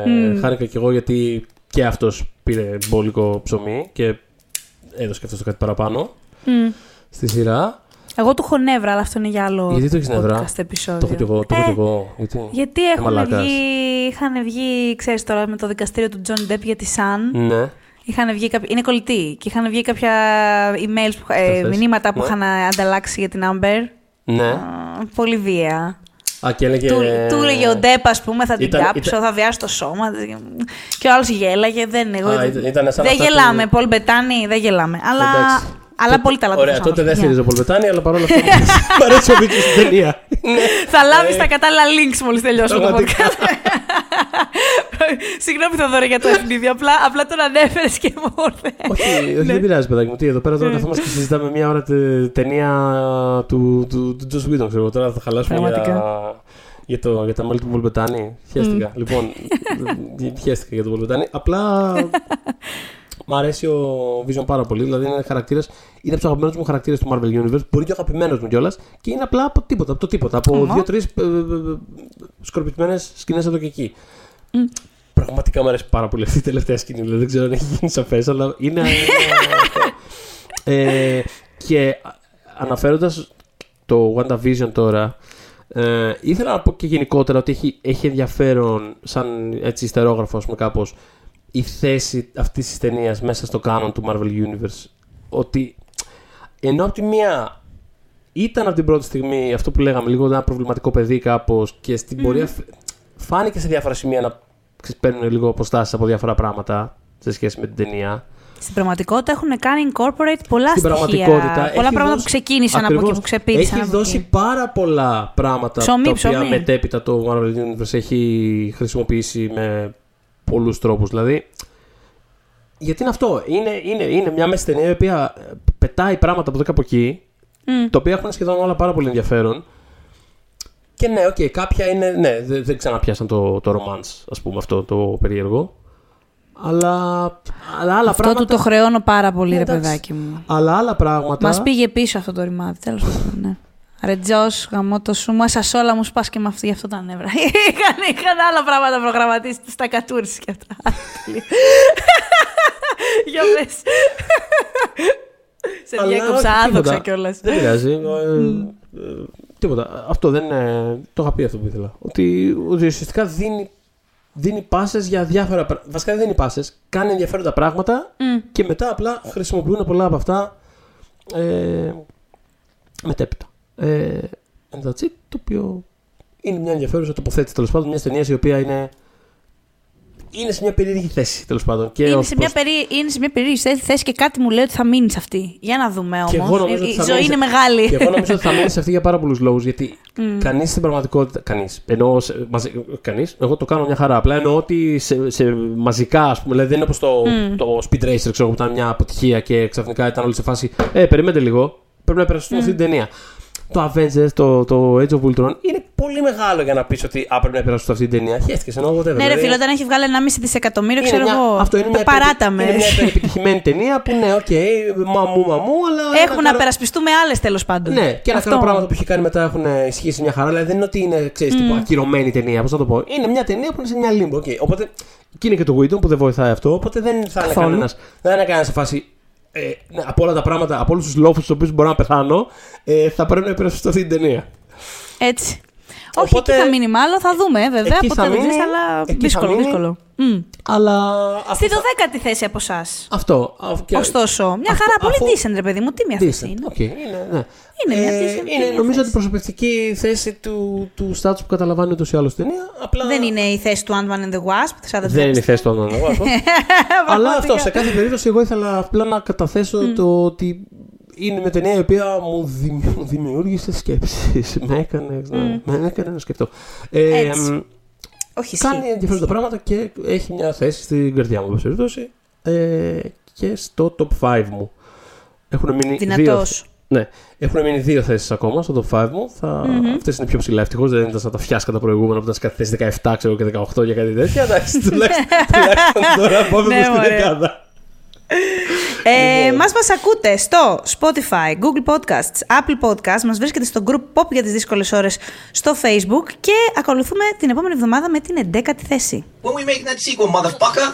Ε, Χάρηκα και εγώ γιατί και αυτός πήρε μπόλικο ψωμί και έδωσε και αυτός κάτι παραπάνω mm. στη σειρά. Εγώ του έχω νεύρα, αλλά αυτό είναι για άλλο Γιατί το έχεις νεύρα; επεισόδιο. Το έχω και εγώ. Το έχω και εγώ. Γιατί, γιατί έχουν βγει, είχαν βγει, ξέρεις τώρα, με το δικαστήριο του John Depp για τη Sun. Ναι. Είχαν βγει Είναι κολλητή και είχαν βγει κάποια emails, ε, μηνύματα που ναι. είχαν ανταλλάξει για την Amber. Ναι. πολύ βία. Α, και έλεγε... Του, του έλεγε ο Ντέπ, ας πούμε, θα την κάψω, θα βιάσω το σώμα. Και ο άλλος γέλαγε. Δεν, εγώ, α, ήταν δεν γελάμε. Πολ Μπετάνη, δεν γελάμε. Αλλά αλλά πολύ ταλαντούχο. Ωραία, τότε δεν στηρίζω Πολβετάνη, αλλά παρόλα αυτά μου αρέσει ο Βίτσο στην ταινία. Θα λάβεις τα κατάλληλα links μόλις τελειώσουμε το podcast. Συγγνώμη, Θοδωρή, για το ευνίδιο. Απλά, απλά τον ανέφερες και μου ήρθε. Όχι, δεν ναι. πειράζει, παιδάκι μου. Τι, εδώ πέρα τώρα καθόμαστε και συζητάμε μια ώρα ταινία του Τζο Βίτον. Τώρα θα χαλάσουμε για για, το, για τα μέλη του Βολμπετάνη. Χαίστηκα. Λοιπόν, χαίστηκα για τον Βολμπετάνη. Απλά Μ' αρέσει ο Vision πάρα πολύ. Δηλαδή είναι χαρακτήρα. Είναι από τους αγαπημένους μου χαρακτήρες του Marvel Universe. Μπορεί και ο αγαπημένος μου κιόλας. Και είναι απλά από τίποτα. Από το τίποτα. Από δύο-τρεις ε, ε, ε, σκορπισμένες σκηνές εδώ και εκεί. Mm. Πραγματικά μου αρέσει πάρα πολύ αυτή η τελευταία σκηνή. Δηλαδή, δεν ξέρω αν έχει γίνει σαφές, αλλά είναι. ε, και αναφέροντας το WandaVision τώρα, ε, ήθελα να πω και γενικότερα ότι έχει, έχει ενδιαφέρον, σαν έτσι ιστερόγραφο, με κάπως, η θέση αυτής της ταινίας μέσα στο κάνον του Marvel Universe. Ότι ενώ από τη μία ήταν από την πρώτη στιγμή αυτό που λέγαμε, λίγο ένα προβληματικό παιδί κάπως και στην mm. πορεία φάνηκε σε διάφορα σημεία να παίρνουν λίγο αποστάσεις από διάφορα πράγματα σε σχέση με την ταινία. Στην πραγματικότητα έχουν κάνει incorporate πολλά Στην στοιχεία. Πραγματικότητα, πολλά πράγματα που ξεκίνησαν ακριβώς, από εκεί που ξεπίδησαν. Έχει δώσει πάρα πολλά πράγματα ψωμί, τα οποία ψωμί. μετέπειτα το Marvel Universe έχει χρησιμοποιήσει με πολλούς τρόπους. Δηλαδή, γιατί είναι αυτό; Είναι, είναι, είναι μια μέση ταινία η οποία πετάει πράγματα από εδώ και από εκεί, mm. τα οποία έχουν σχεδόν όλα πάρα πολύ ενδιαφέρον. Και ναι, οκ, okay, κάποια είναι. Ναι, δεν, δεν ξαναπιάσαν το, το romance, ας πούμε, αυτό το περίεργο. Αλλά, αλλά άλλα αυτό πράγματα. του το χρεώνω πάρα πολύ, ρε παιδάκι μου. Αλλά άλλα πράγματα. Μας πήγε πίσω αυτό το ρημάδι, τέλος πάντων. Ναι. Ρετζό, γαμό το σου, μέσα όλα μου σπάς και με αυτή αυτό τα νεύρα. είχαν, είχαν άλλα πράγματα προγραμματίσει στα κατούρι και αυτά. Για πες. Σε διέκοψα άδοξα κιόλας. Δεν πειράζει. Ε, ε, τίποτα. Αυτό δεν είναι. Το είχα πει αυτό που ήθελα. Ότι, ουσιαστικά δίνει, δίνει πάσες για διάφορα πράγματα. Βασικά δεν δίνει πάσες. Κάνει ενδιαφέροντα πράγματα και μετά απλά χρησιμοποιούν πολλά από αυτά ε, μετέπειτα. Ε, and that's it, το οποίο είναι μια ενδιαφέρουσα τοποθέτηση τέλος πάντων μιας ταινίας η οποία είναι. Είναι σε μια περίεργη θέση τέλος πάντων. Και είναι, σε μια περί... είναι σε μια περίεργη θέση και κάτι μου λέει ότι θα μείνεις σε αυτή. Για να δούμε όμως. Η, η ζωή είναι μεγάλη. Και εγώ νομίζω ότι θα μείνεις σε αυτή για πάρα πολλούς λόγους. Γιατί mm. κανείς στην πραγματικότητα. Κανείς. Εννοώ. Κανείς. Εγώ το κάνω μια χαρά. Απλά εννοώ ότι σε, σε μαζικά, ας πούμε. Δηλαδή δεν είναι όπως το, mm. το Speed Racer, ξέρω που ήταν μια αποτυχία και ξαφνικά ήταν όλοι σε φάση. Ε, περιμένετε λίγο. Πρέπει να περάσουμε mm. αυτή την ταινία το Avengers, το, το Age of Ultron είναι πολύ μεγάλο για να πεις ότι α, πρέπει να περάσουν σε αυτή την ταινία. Χαίστηκε ενώ εγώ δεν Ναι, ρε φίλο, όταν έχει βγάλει 1,5 δισεκατομμύριο, ξέρω εγώ. Αυτό είναι μια, παράταμε. Είναι μια επιτυχημένη ταινία που ναι, οκ, okay, μαμού, μαμού, αλλά. Έχουν να περασπιστούμε άλλες τέλος πάντων. Ναι, και ένα άλλο πράγματα που έχει κάνει μετά έχουν ισχύσει μια χαρά. Δηλαδή δεν είναι ότι είναι, ξέρεις, mm. ακυρωμένη ταινία, πώς θα το πω. Είναι μια ταινία που είναι σε μια λίμπο. Okay. Οπότε και είναι και το Widow που δεν βοηθάει αυτό. Οπότε δεν θα είναι κανένα. Δεν είναι κανένας σε φάση ε, ναι, από όλα τα πράγματα, από όλους τους λόγου τους οποίους μπορώ να πεθάνω, ε, θα πρέπει να υπερασπιστώ αυτή την ταινία. Έτσι. Όχι, Οπότε, εκεί θα μείνει μάλλον, θα δούμε βέβαια. Ποτέ δεν ξέρει, αλλά δύσκολο. δύσκολο. Mm. Αλλά. Στη 12η θέση από εσάς. Αυτό. Και... Ωστόσο, μια χαρά αφού, πολύ decent, ρε παιδί μου. Τι μια θέση είναι. Okay, είναι, ναι. είναι μια ε, είναι, νομίζω ότι προσωπευτική θέση του, του status που καταλαβαίνει ούτως ή άλλως ταινία. Απλά... Δεν είναι η θέση του Ant-Man and the Wasp. Δεν είναι η θέση του Ant-Man and the Wasp. αλλά αυτό, σε κάθε περίπτωση, εγώ ήθελα απλά να καταθέσω το ότι είναι μια ταινία η οποία μου δημιούργησε σκέψεις. με, έκανε, με έκανε να σκεφτώ. Ε, όχι Κάνει ενδιαφέροντα πράγματα και έχει μια θέση στην καρδιά μου, περιπτώσει. Ε, και στο top 5 μου. Έχουν μείνει δύο, ναι, έχουν μείνει δύο θέσεις ακόμα στο top 5 μου. Θα... Mm-hmm. Αυτές είναι πιο ψηλά. Ευτυχώς δεν ήταν σαν τα φιάσκα τα προηγούμενα που ήταν σε κάθε θέση 17 ξέρω, και 18 για κάτι τέτοιο. Εντάξει, τουλάχιστον τώρα πάμε προ την δεκάδα. Ε, λοιπόν. μας μας ακούτε στο Spotify, Google Podcasts, Apple Podcasts, μας βρίσκεται στο group Pop για τις δύσκολες ώρες στο Facebook και ακολουθούμε την επόμενη εβδομάδα με την 11η θέση. When we make that sequel, motherfucker!